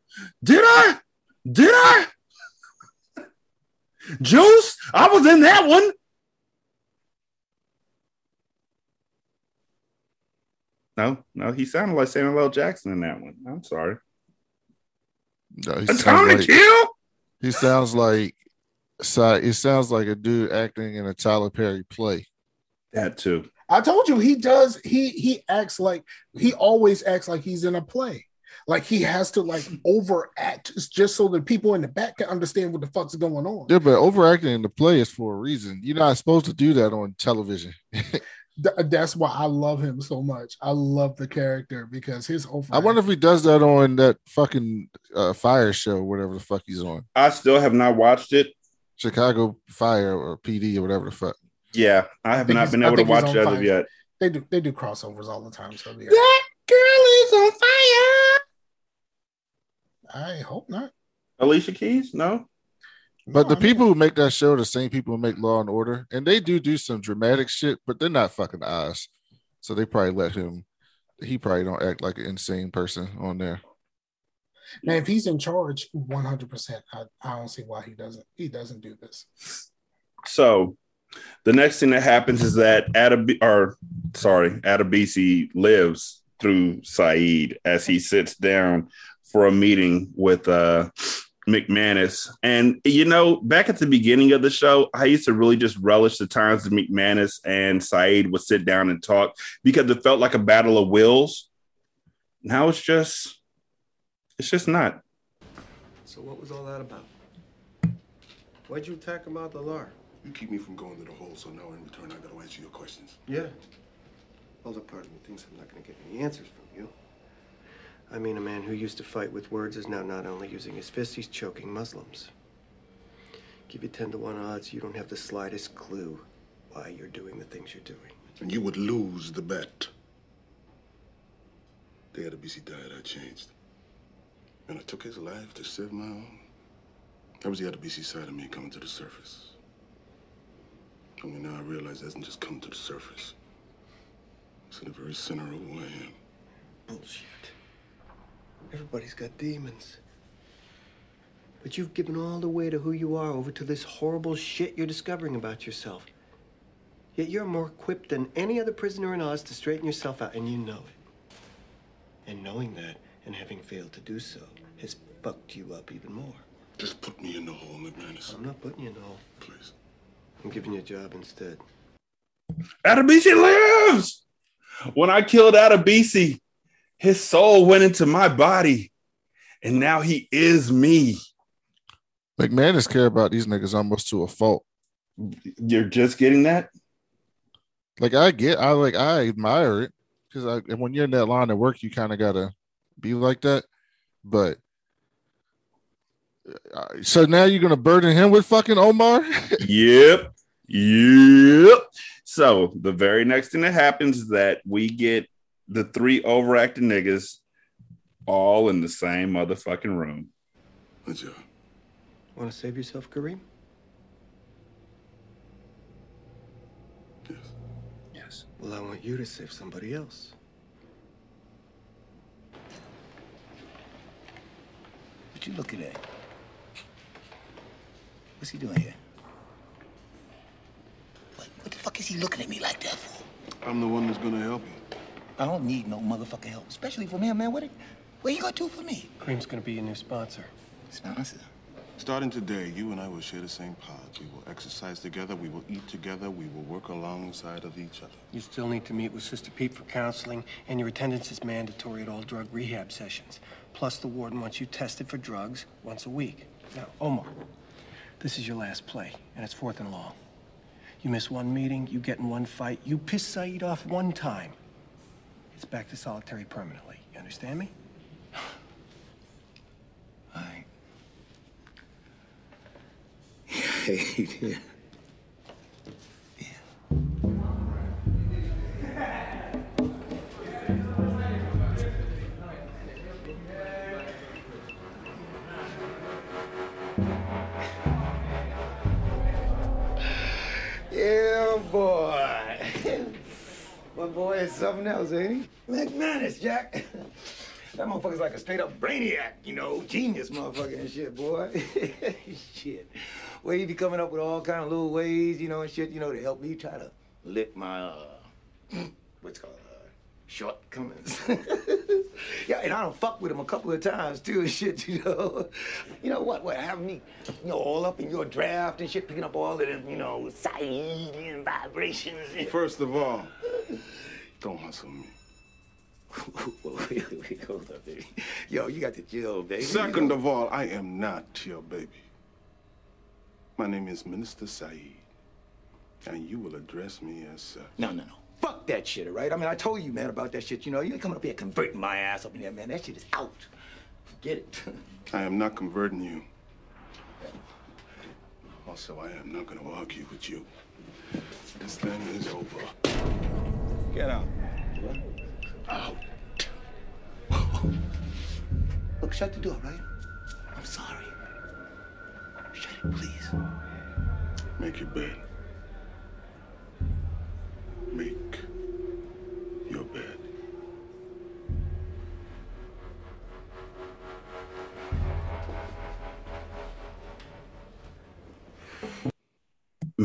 Did I? Did I? Juice, I was in that one. No, no, he sounded like Samuel L. Jackson in that one. I'm sorry. No, he Atomic sounds like, Kill? he sounds like Si- it sounds like a dude acting in a Tyler Perry play. That too. I told you he does. He he acts like he always acts like he's in a play. Like he has to like overact just so that people in the back can understand what the fuck's going on. Yeah, but overacting in the play is for a reason. You're not supposed to do that on television. <laughs> Th- that's why I love him so much. I love the character because his over. I wonder if he does that on that fucking uh, fire show, whatever the fuck he's on. I still have not watched it. Chicago Fire or PD or whatever the fuck. Yeah, I have think not been able to watch on it as of yet. They do they do crossovers all the time. So yeah. That girl is on fire. I hope not. Alicia Keys? No. But the people who make that show, are the same people who make Law and Order, and they do do some dramatic shit, but they're not fucking Oz. So they probably let him. He probably don't act like an insane person on there. Now, if he's in charge, one hundred percent, I I don't see why he doesn't. He doesn't do this. So the next thing that happens is that Adab or sorry, Adebisi lives through Saeed as he sits down for a meeting with uh McManus. And you know, back at the beginning of the show, I used to really just relish the times that McManus and Saeed would sit down and talk because it felt like a battle of wills. Now it's just it's just not. So what was all that about? Why'd you attack him out the lar? You keep me from going to the hole, so now in return I gotta answer your questions. Yeah. Well, the part of me thinks I'm not gonna get any answers from you. I mean, a man who used to fight with words is now not only using his fists, he's choking Muslims. Give you 10 to 1 odds, you don't have the slightest clue why you're doing the things you're doing. And you would lose the bet. The day Adebisi died, I changed. And I took his life to save my own. That was the Adebisi side of me coming to the surface. Only now I realize it hasn't just come to the surface. It's in the very center of who I am. Bullshit. Everybody's got demons. But you've given all the weight of who you are over to this horrible shit you're discovering about yourself. Yet you're more equipped than any other prisoner in Oz to straighten yourself out, and you know it. And knowing that, and having failed to do so, has fucked you up even more. Just put me in the hole, McManus. I'm not putting you in the hole. Please. I'm giving you a job instead. Adebisi lives. When I killed Adebisi, his soul went into my body, and now he is me. McManus care about these niggas almost to a fault. You're just getting that? Like I get, I like, I admire it because I when you're in that line of work, you kind of gotta be like that. But uh, so now you're gonna burden him with fucking Omar? <laughs> yep. Yep. So the very next thing that happens is that we get the three overacting niggas all in the same motherfucking room. Good job. Want to save yourself, Kareem? Yes. Yes. Well, I want you to save somebody else. What you looking at? What's he doing here? What, what the fuck is he looking at me like that for? I'm the one that's gonna help you. I don't need no motherfucking help, especially from him, man. What, it- what you gonna do for me? Cream's gonna be your new sponsor. Sponsor? Starting today, you and I will share the same pods. We will exercise together, we will eat together, we will work alongside of each other. You still need to meet with Sister Pete for counseling, and your attendance is mandatory at all drug rehab sessions. Plus, the warden wants you tested for drugs once a week. Now, Omar, this is your last play, and it's fourth and long. You miss one meeting, you get in one fight, you piss Saeed off one time. It's back to solitary permanently. You understand me? <sighs> I... yeah. Yeah, boy. Boy is something else, ain't he? McManus, Jack. <laughs> That motherfucker's like a straight up brainiac, you know, genius motherfucker and shit, boy. <laughs> shit. Well, he be coming up with all kind of little ways, you know, and shit, you know, to help me try to lick my, uh, <clears throat> what's called, shortcomings. <laughs> yeah, and I don't fuck with him a couple of times too <laughs> and shit, you know. You know what? What have me, you know, all up in your draft and shit, picking up all of them, you know, Saeedian vibrations. And... First of all, don't hustle me. hold up, baby. Yo, you got the chill, baby. Second of all, I am not your baby. My name is Minister Saeed, and you will address me as such. No, no, no. Fuck that shit, all right? I mean, I told you, man, about that shit. You know, you ain't coming up here converting my ass up in there, man. That shit is out. Forget it. <laughs> I am not converting you. Also, I am not going to argue with you. This thing is over. Get out. Out. <laughs> Look, shut the door, right? I'm sorry. Shut it, please. Make your bed.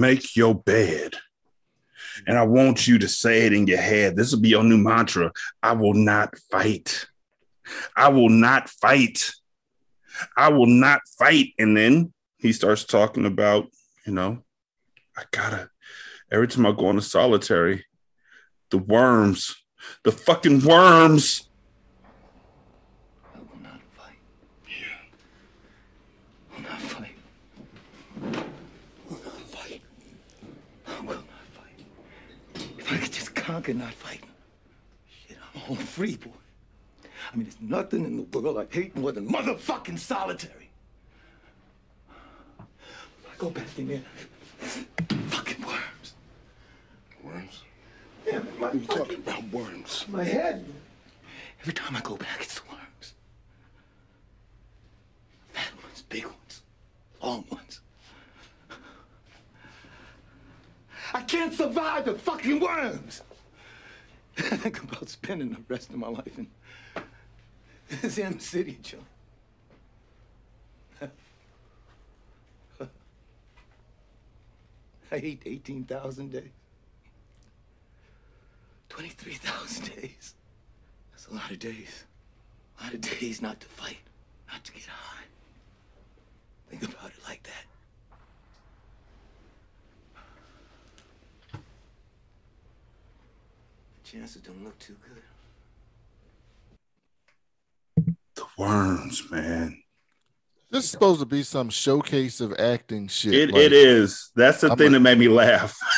Make your bed. And I want you to say it in your head. This will be your new mantra. I will not fight. I will not fight. I will not fight. And then he starts talking about, you know, I gotta, every time I go into solitary, the worms, the fucking worms. will not fight. will not fight. I will not fight. If I could just conquer not fighting, shit, I'm home free, boy. I mean, there's nothing in the world I hate more than motherfucking solitary. I go back in there, fucking worms. Worms? Yeah, my You fucking, talking about worms? my head. Every time I go back, it's worms. Fat ones, big ones, long ones. I can't survive the fucking worms. I think about spending the rest of my life in <laughs> this damn city, Joe. <laughs> I hate 18,000 days. 23,000 days. That's a lot of days. A lot of days not to fight, not to get high. Think about it like that. Chances don't look too good. The worms, man. This is supposed to be some showcase of acting shit. It, like- it is. That's the I'm thing a- that made me laugh. <laughs>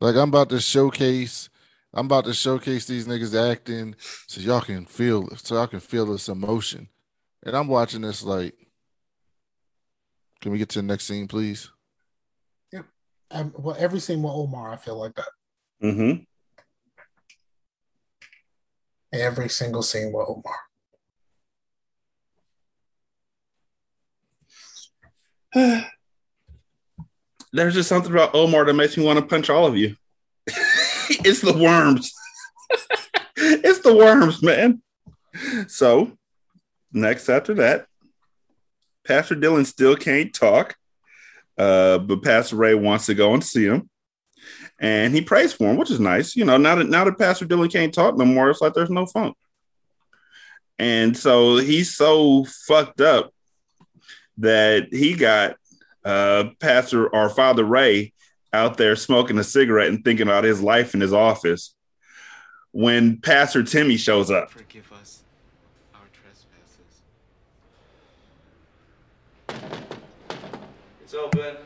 Like I'm about to showcase, I'm about to showcase these niggas acting so y'all can feel, so y'all can feel this emotion. And I'm watching this like, can we get to the next scene, please? Um, well, every scene with Omar, I feel like that. Mm-hmm. Every single scene with Omar. <sighs> There's just something about Omar that makes me want to punch all of you. <laughs> it's the worms. <laughs> it's the worms, man. So, next after that, Pastor Dylan still can't talk, uh, but Pastor Ray wants to go and see him, and he prays for him, which is nice. You know, now that now that Pastor Dylan can't talk no more, it's like there's no funk, and so he's so fucked up that he got uh, Pastor or Father Ray out there smoking a cigarette and thinking about his life in his office when Pastor Timmy shows up. Forgive us our trespasses. It's open.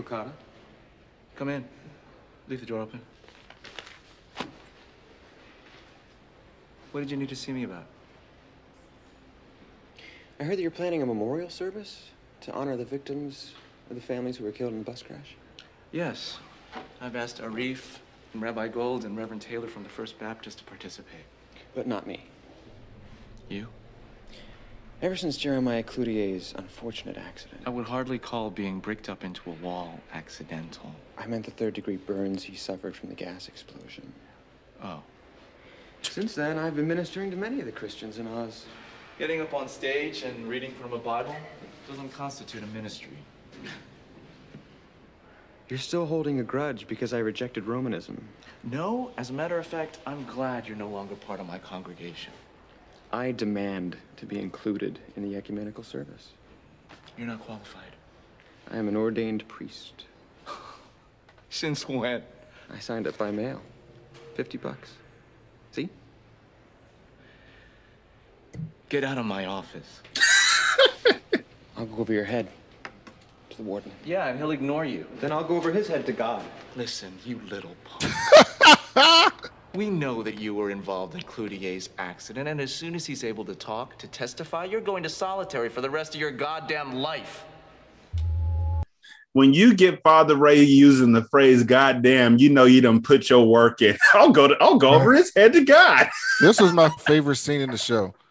Mukada, come in. Leave the door open. What did you need to see me about? I heard that you're planning a memorial service to honor the victims of the families who were killed in the bus crash. Yes. I've asked Arif and Rabbi Gold and Reverend Taylor from the First Baptist to participate. But not me. You? Ever since Jeremiah Cloutier's unfortunate accident, I would hardly call being bricked up into a wall accidental. I meant the third degree burns he suffered from the gas explosion. Oh. Since then, I've been ministering to many of the Christians in Oz. Getting up on stage and reading from a Bible doesn't constitute a ministry. You're still holding a grudge because I rejected Romanism. No, as a matter of fact, I'm glad you're no longer part of my congregation. I demand to be included in the ecumenical service. You're not qualified. I am an ordained priest. <laughs> Since when? I signed up by mail. 50 bucks. See? Get out of my office. <laughs> I'll go over your head to the warden. Yeah, and he'll ignore you. Then I'll go over his head to God. Listen, you little punk. <laughs> we know that you were involved in Cloutier's accident, and as soon as he's able to talk, to testify, you're going to solitary for the rest of your goddamn life. When you get Father Ray using the phrase "goddamn," you know you done put your work in. <laughs> I'll go to I'll go over his head to God. This was my favorite scene in the show. <laughs>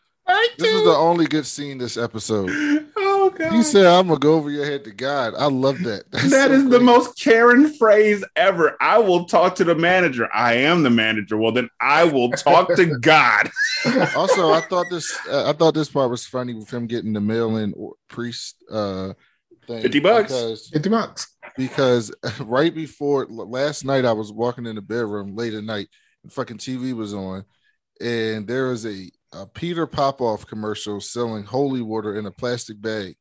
This is the only good scene this episode. <laughs> Oh god. He said, "I'm gonna go over your head to God." I love that. <laughs> That's That so is the most Karen phrase ever. I will talk to the manager. I am the manager. Well, then I will talk to <laughs> God. <laughs> also, I thought this. Uh, I thought this part was funny with him getting the mail-in priest uh, thing. 50 bucks. Because, 50 bucks. Because right before last night, I was walking in the bedroom late at night. And fucking TV was on, and there was a, a Peter Popoff commercial selling holy water in a plastic bag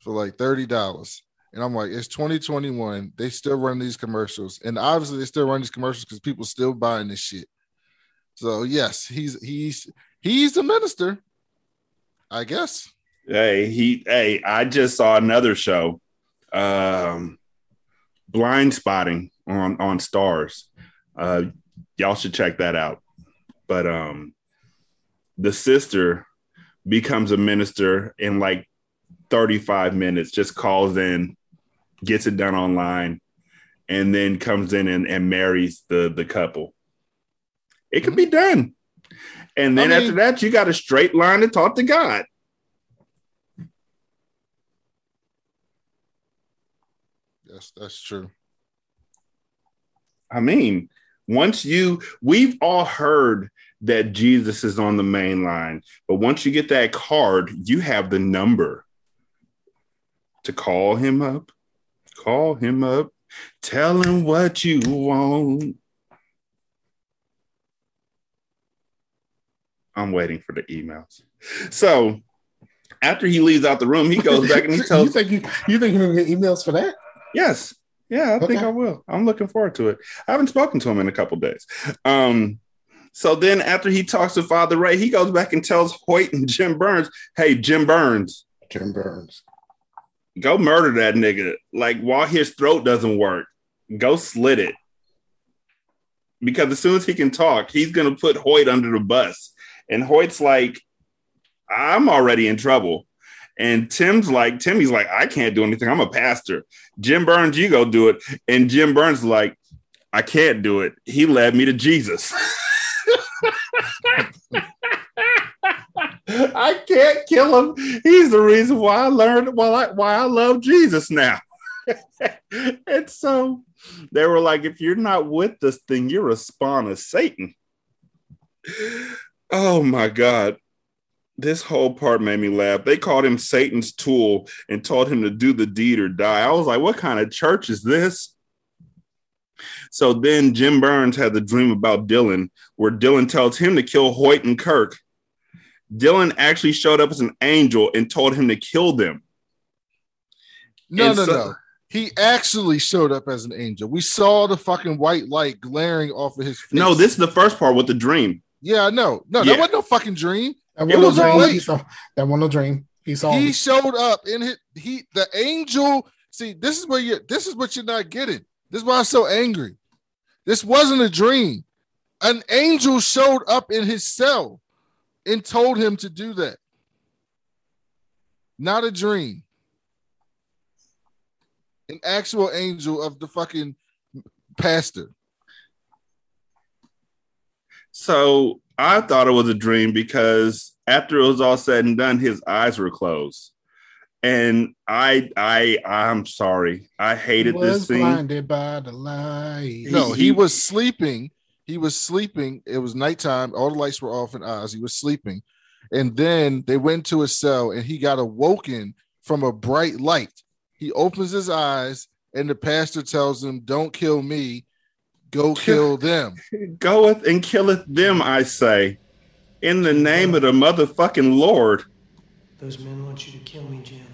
for like thirty dollars. And I'm like, it's 2021. They still run these commercials, and obviously they still run these commercials because people still buying this shit. So yes, he's he's he's the minister, I guess. Hey, he hey, I just saw another show. Um Blind Spotting on on Starz. Uh y'all should check that out. But um the sister becomes a minister in like 35 minutes, just calls in, gets it done online, and then comes in and, and marries the the couple. It can be mm-hmm. done. And then I mean- after that, you got a straight line to talk to God. Yes, that's true. I mean, once you, we've all heard that Jesus is on the main line, but once you get that card, you have the number to call him up, call him up, tell him what you want. I'm waiting for the emails. So after he leaves out the room, he goes back and he <laughs> tells. you think you, you think you're gonna get emails for that? Yes. Yeah, I think I will. I'm looking forward to it. I haven't spoken to him in a couple days. Um, so then after he talks to Father Ray, he goes back and tells Hoyt and Jim Burns, hey, Jim Burns, Jim Burns. go murder that nigga. Like while his throat doesn't work, go slit it. Because as soon as he can talk, he's gonna put Hoyt under the bus. And Hoyt's like, I'm already in trouble. And Tim's like, Timmy's like, I can't do anything. I'm a pastor. Jim Burns, you go do it. And Jim Burns like, I can't do it. He led me to Jesus. <laughs> <laughs> I can't kill him. He's the reason why I learned why I, why I love Jesus now. <laughs> and so they were like, if you're not with this thing, you're a spawn of Satan. Oh my God. This whole part made me laugh. They called him Satan's tool and taught him to do the deed or die. I was like, what kind of church is this? So then Jim Burns had the dream about Dylan, where Dylan tells him to kill Hoyt and Kirk. Dylan actually showed up as an angel and told him to kill them. No, And no, so- no. He actually showed up as an angel. We saw the fucking white light glaring off of his face. No, this is the first part with the dream. Yeah, no. No, Yeah. that wasn't no fucking dream. That It one was no all dream. He saw, that one no dream. He saw. he him. showed up in his he the angel. See, this is where you this is what you're not getting. This is why I'm so angry. This wasn't a dream. An angel showed up in his cell and told him to do that. Not a dream. An actual angel of the fucking pastor. So I thought it was a dream because after it was all said and done, his eyes were closed. And I I I'm sorry. I hated was this scene. blinded by the light. No, He- he was sleeping. He was sleeping. It was nighttime. All the lights were off in Oz. He was sleeping. And then they went to his cell and he got awoken from a bright light. He opens his eyes and the pastor tells him, Don't kill me, go kill them. <laughs> Goeth and killeth them, I say. In the name of the motherfucking Lord. Those men want you to kill me, Jim.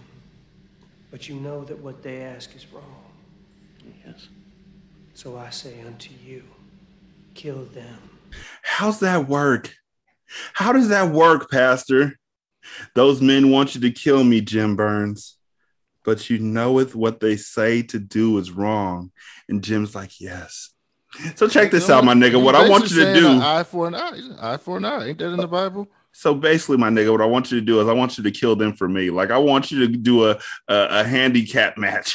But you know that what they ask is wrong. Yes. So I say unto you, kill them. How's that work? How does that work, Pastor? Those men want you to kill me, Jim Burns. But you knoweth what they say to do is wrong. And Jim's like, yes. So check this out, my nigga. What I want you to do. saying an Eye for an eye. Eye for an eye. Ain't that in the Bible? So basically, my nigga, what I want you to do is I want you to kill them for me. Like I want you to do a a, a handicap match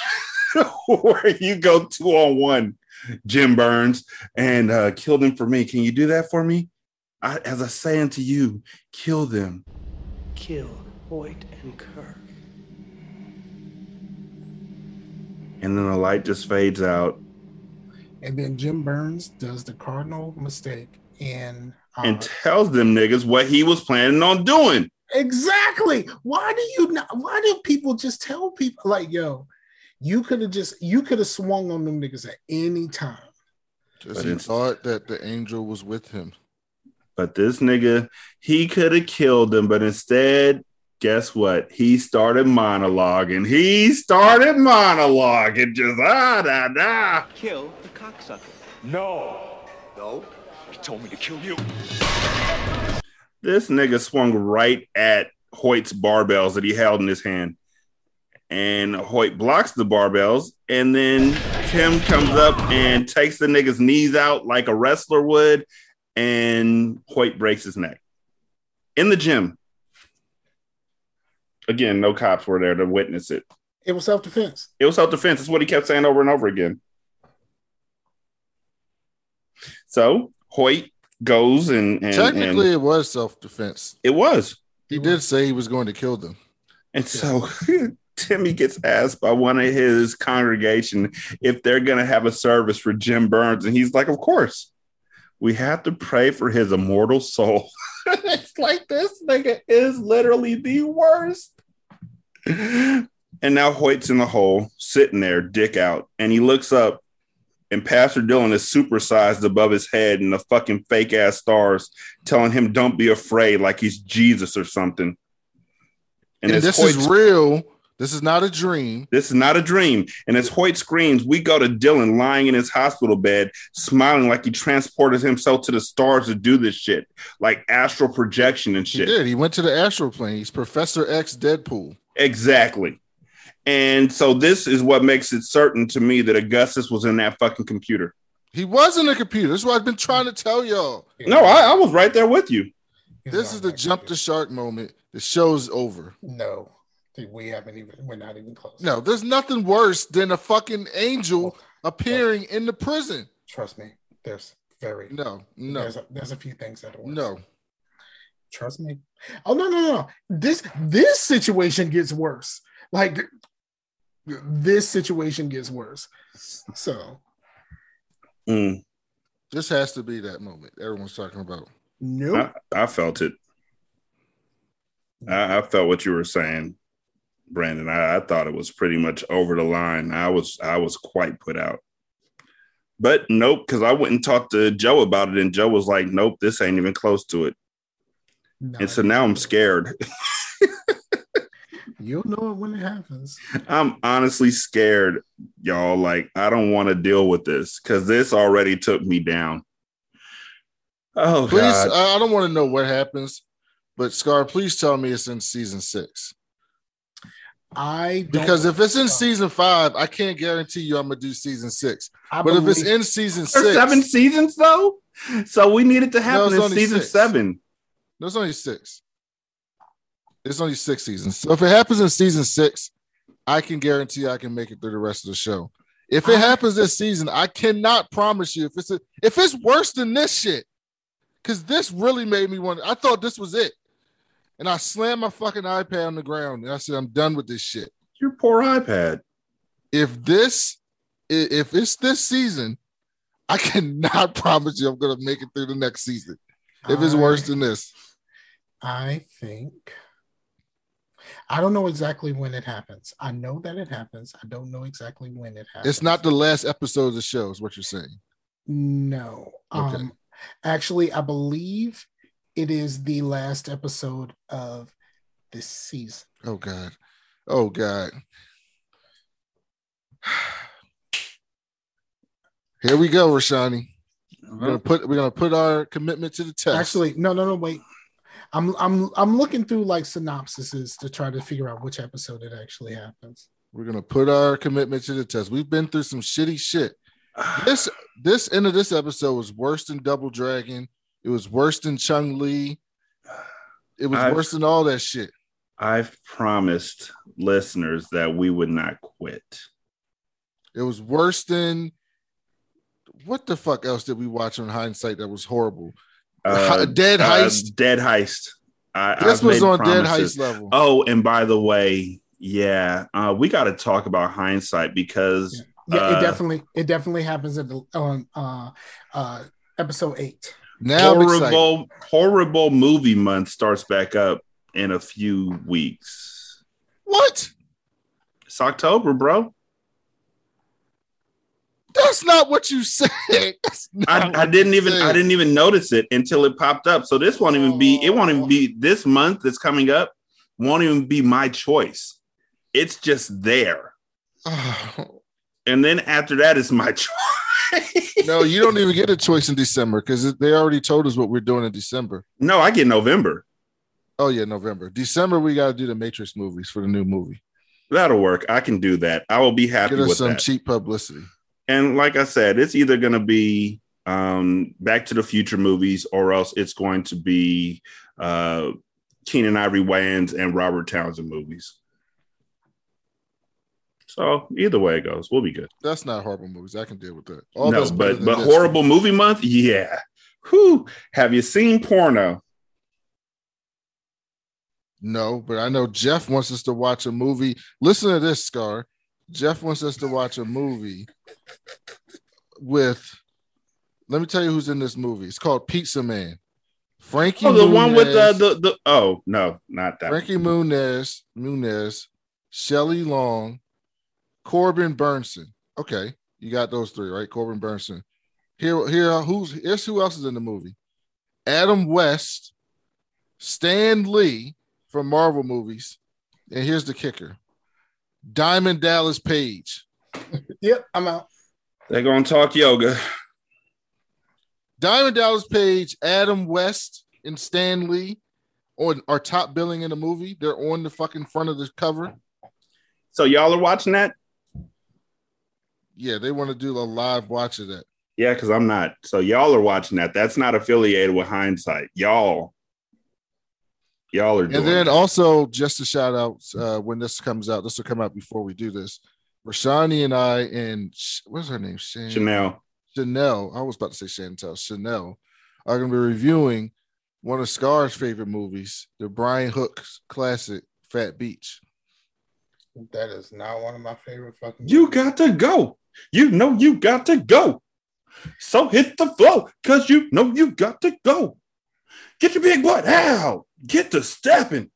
<laughs> where you go two on one, Jim Burns, and uh, kill them for me. Can you do that for me? I, as I say unto you, kill them. Kill Hoyt and Kirk. And then the light just fades out, And then Jim Burns does the cardinal mistake and uh, and tells them niggas what he was planning on doing. exactly. Why do you not? Why do people just tell people like, yo, you could have just you could have swung on them niggas at any time. Because he thought that the angel was with him. But this nigga, he could have killed them, but instead, guess what? He started monologuing. He started monologuing, just ah da da. Kill the cocksucker. No. No. He told me to kill you. This nigga swung right at Hoyt's barbells that he held in his hand. And Hoyt blocks the barbells, and then Tim comes up and takes the nigga's knees out like a wrestler would, and Hoyt breaks his neck in the gym. Again, no cops were there to witness it. It was self defense. It was self defense. That's what he kept saying over and over again. So Hoyt goes and, and Technically, and it was self defense. it was. He did say he was going to kill them. And so <laughs> Timmy gets asked by one of his congregation if they're going to have a service for Jim Burns. And he's like, Of course, we have to pray for his immortal soul. <laughs> it's like this nigga is literally the worst. And now Hoyt's in the hole, sitting there, dick out. And he looks up, and Pastor Dylan is supersized above his head and the fucking fake ass stars telling him, Don't be afraid, like he's Jesus or something. And, as this Hoyt- is real. This is not a dream. this is not a dream. And as Hoyt screams, we go to Dylan lying in his hospital bed, smiling like he transported himself to the stars to do this shit, like astral projection and shit. He did. He went to the astral plane. He's Professor X Deadpool. Exactly. And so this is what makes it certain to me that Augustus was in that fucking computer. He was in a computer. That's what I've been trying to tell y'all. No, I, I was right there with you. This is the jump the shark moment. The show's over. No, we haven't even. We're not even close. No, there's nothing worse than a fucking angel appearing in the prison. Trust me. There's very No, no, There's a, there's a few things that are worse. no. Trust me. Oh no no no! This this situation gets worse. Like this situation gets worse. So Mm, This has to be that moment everyone's talking about. nope. I, I felt it. I, I felt what you were saying, Brandon. I, I thought it was pretty much over the line. I was I was quite put out. But nope, because I went and talked to Joe about it, and Joe was like, "Nope, this ain't even close to it." No, and so now I'm scared. <laughs> you'll know it when it happens. I'm honestly scared, y'all. Like, I don't want to deal with this because this already took me down. Oh, Please, God. I I don't want to know what happens, but Scar, please tell me it's in season six. I don't Because if it's in season five, I can't guarantee you I'm gonna do season six. I but if it's in season There's six, seven seasons though, so we need it to happen it's in season six. seven. there's only six. It's only six seasons. So if it happens in season six, I can guarantee I can make it through the rest of the show. If it happens this season, I cannot promise you if it's a, if it's worse than this shit. Because this really made me want. I thought this was it, and I slammed my fucking iPad on the ground and I said, "I'm done with this shit." Your poor iPad. If this, if it's this season, I cannot <laughs> promise you I'm gonna make it through the next season. If it's I- worse than this, I think I don't know exactly when it happens. I know that it happens. I don't know exactly when it happens. it's not the last episode of the show. Is what you're saying? No. Okay. Um actually I believe it is the last episode of this season. Oh God. Oh God. <sighs> Here we go, Rashani. We're gonna put we're gonna put our commitment to the test. Actually, no, no, no, wait. I'm I'm I'm looking through like synopsises to try to figure out which episode it actually happens. we're gonna put our commitment to the test. We've been through some shitty shit. This this end of this episode was worse than Double Dragon. It was worse than Chun-Li. It was I've- worse than all that shit. I've promised listeners that we would not quit. It was worse than what the fuck else did we watch on hindsight that was horrible? Hi- Dead Heist. Uh, Dead Heist. I, This I've was made on Dead promises. Heist level. Oh, and by the way, yeah, uh, we got to talk about hindsight because Yeah, uh, it definitely it definitely happens at the on uh uh episode eight. Now horrible, horrible movie month starts back up in a few weeks. What? It's October, bro. That's not what you said. <laughs> I, I didn't even said. I didn't even notice it until it popped up. So this won't even be it won't even be this month that's coming up won't even be my choice. It's just there. <sighs> And then after that is my <laughs> choice. No, <laughs> you don't even get a choice in December because they already told us what we're doing in December. No, I get November. Oh yeah, November. December we got to do the Matrix movies for the new movie. That'll work. I can do that. I will be happy Get us with some that. cheap publicity. and like I said, it's either going to be um, Back to the Future movies or else it's going to be uh, Keenen Ivory Wayans and Robert Townsend movies. So either way it goes, we'll be good. That's not horrible movies. I can deal with that. All no, but but horrible movie month, yeah. Who Have you seen porno? No, but I know Jeff wants us to watch a movie. Listen to this, Scar. Jeff wants us to watch a movie with. Let me tell you who's in this movie. It's called Pizza Man. Frankie. Oh, the one with Muniz- the the oh no, not that. Frankie Muniz, Muniz, Shelley Long, Corbin Bernsen. Okay, you got those three, right? Corbin Bernsen. Here, here, who's here's who else is in the movie? Adam West, Stan Lee from Marvel movies, and here's the kicker: Diamond Dallas Page. <laughs> Yep, I'm out. They're gonna talk yoga. Diamond Dallas Page, Adam West, and Stan Lee on are top billing in the movie. They're on the fucking front of the cover. So y'all are watching that? Yeah, they want to do a live watch of that. Yeah, because I'm not. So y'all are watching that. That's not affiliated with hindsight. Y'all, y'all are doing. And then also, just a shout out uh, when this comes out, this will come out before we do this. Rashani and I and what's her name? Shan- Chanel. Chanel. I was about to say Chantel. Chanel are going to be reviewing one of Scar's favorite movies, the Brian Hooks' classic Phat Beach. That is not one of my favorite fucking. You got to go. You know you got to go. So hit the flow, cause you know you got to go. Get your big butt out. Get to stepping.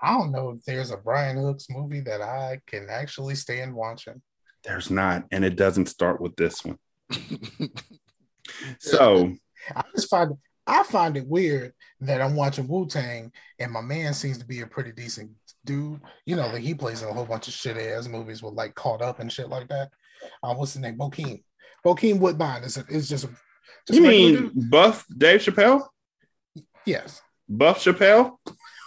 I don't know if there's a Brian Hooks movie that I can actually stand watching. There's not, and it doesn't start with this one. <laughs> so I just find I find it weird that I'm watching Wu Tang and my man seems to be a pretty decent dude. You know, like he plays in a whole bunch of shit ass movies with like Caught Up and shit like that. Uh, what's his name? Bokeem. Bokeem Woodbine is is just. A, just You a mean dude. Buff Dave Chappelle? Yes, Buff Chappelle?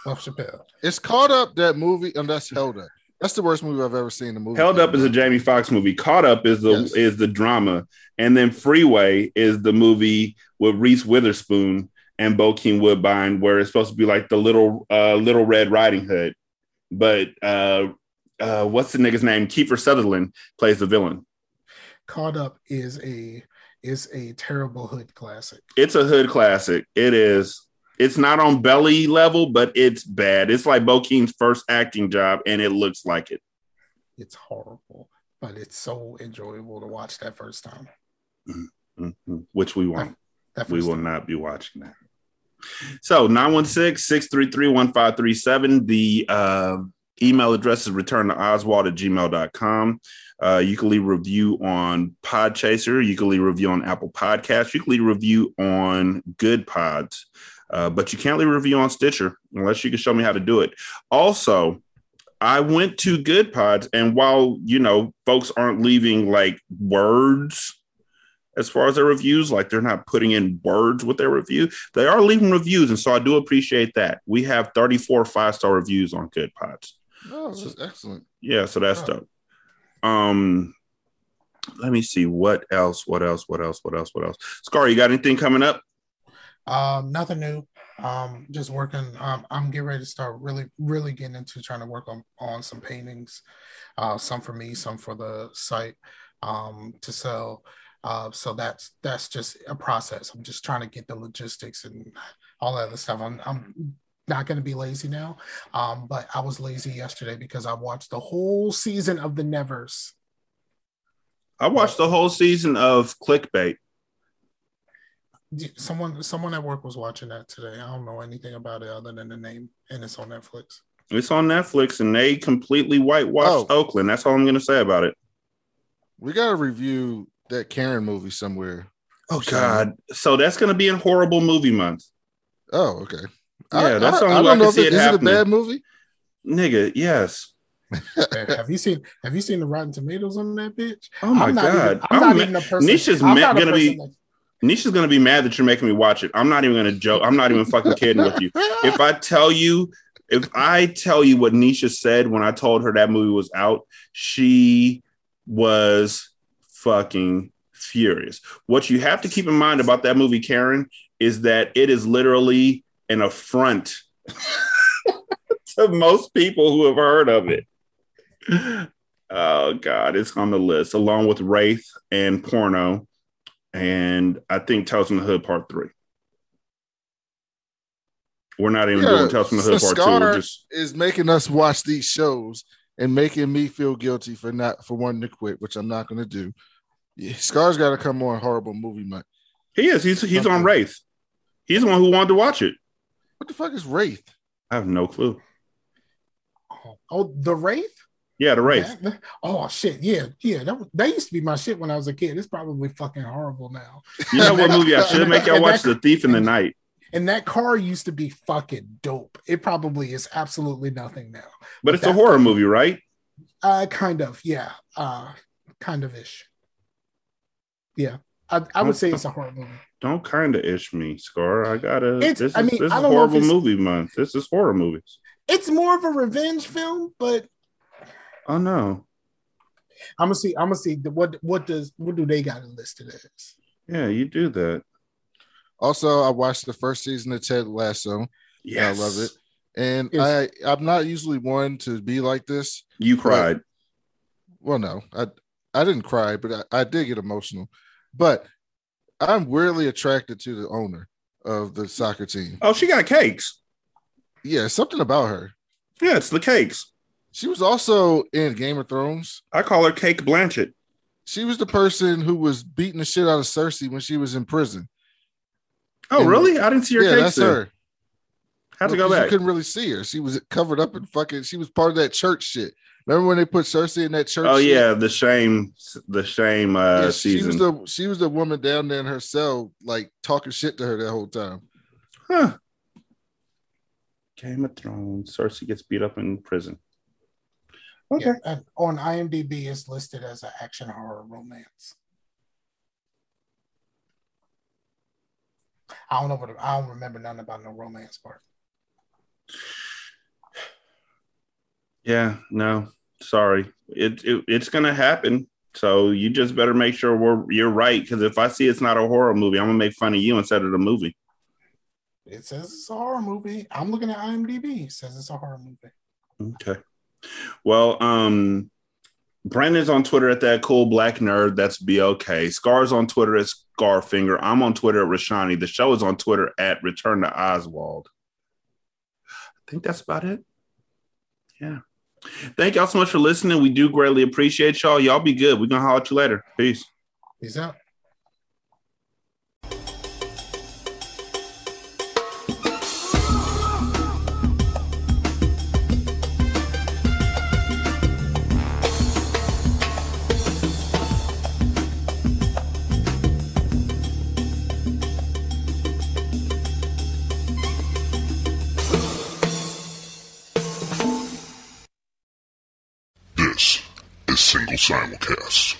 Buff Chappelle. It's caught up that movie, and that's held up. That's the worst movie I've ever seen. in The movie Held Up is a Jamie Foxx movie. Caught Up is the is the drama, and then Freeway is the movie with Reese Witherspoon and Bokeem Woodbine, where it's supposed to be like the little uh, Little Red Riding Hood, but uh, uh, what's the nigga's name? Kiefer Sutherland plays the villain. Caught Up is a is a terrible hood classic. It's a hood classic. It is. It's not on belly level, but it's bad. It's like Bokeem's first acting job, and it looks like it. It's horrible, but it's so enjoyable to watch that first time. Mhm. Which we won't. That we first will not be watching that. So 916-633-1537. The uh, email address is return to oswald at gmail.com. Uh, you can leave review on Podchaser. You can leave review on Apple Podcasts. You can leave review on Good Pods. Uh, but you can't leave review on Stitcher unless you can show me how to do it. Also, I went to Good Pods, and while you know folks aren't leaving like words as far as their reviews, like they're not putting in words with their review, they are leaving reviews, and so I do appreciate that. We have 34 five star reviews on Good Pods. Oh, that's excellent. Yeah, so that's dope. Um, let me see what else, what else, what else, what else, what else. Scar, you got anything coming up? Um, nothing new. Um, just working. Um, I'm getting ready to start really, really getting into trying to work on on some paintings. Uh, some for me, some for the site um, to sell. Uh, so that's that's just a process. I'm just trying to get the logistics and all that other stuff. I'm I'm not going to be lazy now, um, but I was lazy yesterday because I watched the whole season of The Nevers. I watched the whole season of Clickbait. Someone someone at work was watching that today. I don't know anything about it other than the name, and it's on Netflix. It's on Netflix, and they completely whitewashed Oh. Oakland. That's all I'm going to say about it. We got to review that Karen movie somewhere. Oh God! So that's going to be in horrible movie month. Oh, okay. Yeah, that's I, the I, only way I don't can know if see it, it is it a bad movie. Nigga, yes. have you seen Have you seen the Rotten Tomatoes on that bitch? Oh my I'm God! Even, I'm, not ma- even a person. Nisha's ma- a gonna be. person that- Nisha's gonna be mad that you're making me watch it. I'm not even gonna joke. I'm not even fucking kidding with you. If I tell you, if I tell you what Nisha said when I told her that movie was out, she was fucking furious. What you have to keep in mind about that movie, Karen, is that it is literally an affront <laughs> to most people who have heard of it. Oh God, it's on the list along with Wraith and Porno, and I think Tales from the Hood Part Three. We're not even doing Tales from the Hood since Part Two. We're just is making us watch these shows and making me feel guilty for not for wanting to quit, which I'm not going to do. Yeah, Scar's got to come on horrible movie month. he is. He's he's on Wraith. He's the one who wanted to watch it. What the fuck is Wraith? I have no clue. Oh, the Wraith. Yeah, the Wraith. That- oh shit! Yeah, yeah. That was, that used to be my shit when I was a kid. It's probably fucking horrible now. You know what movie I <laughs> should make y'all watch? that- The Thief in the Night. And that car used to be fucking dope. It probably is absolutely nothing now. But it's a horror movie, right? Uh, kind of, yeah. Uh, kind of ish. Yeah, I, I would say it's a horror movie. Don't kind of ish me, Scar. I gotta. It's- this is, I mean, this I don't know horrible movie month. This is horror movies. It's more of a revenge film, but Oh no. I'm gonna see. I'm gonna see the, what what does what do they got it listed as? Yeah, you do that. Also, I watched the first season of Ted Lasso. Yeah, I love it. And Yes. I I'm not usually one to be like this. You but- cried. well, no, I I didn't cry, but I, I did get emotional. But I'm weirdly attracted to the owner of the soccer team. Oh, she got cakes. Yeah, something about her. Yeah, it's the cakes. She was also in Game of Thrones. I call her Cake Blanchett. She was the person who was beating the shit out of Cersei when she was in prison. Oh, And- really? I didn't see her yeah, cakes. that's there. her. How'd it go 'cause back? You couldn't really see her. She was covered up in fucking. She was part of that church shit. Remember when they put Cersei in that church? Oh shit? yeah, the shame, the shame uh, Yeah, she season. was the she was the woman down there in her cell, like talking shit to her that whole time. Huh. Game of Thrones. Cersei gets beat up in prison. Okay. Yeah, on IMDb, it's listed as an action horror romance. I don't know what I don't remember nothing about no romance part. Yeah, no, sorry. It, it it's gonna happen. So you just better make sure we're you're right. Because if I see it's not a horror movie, I'm gonna make fun of you instead of the movie. It says it's a horror movie. I'm looking at IMDb. It says it's a horror movie. Okay. Well, um, Brandon's on Twitter at that cool black nerd. That's BLK. Scar's on Twitter at Scarfinger. I'm on Twitter at Rashani. The show is on Twitter at Return to Oswald. I think that's about it. Yeah. Thank y'all so much for listening. We do greatly appreciate y'all. Y'all be good. We're gonna holler at you later. Peace. Peace out. This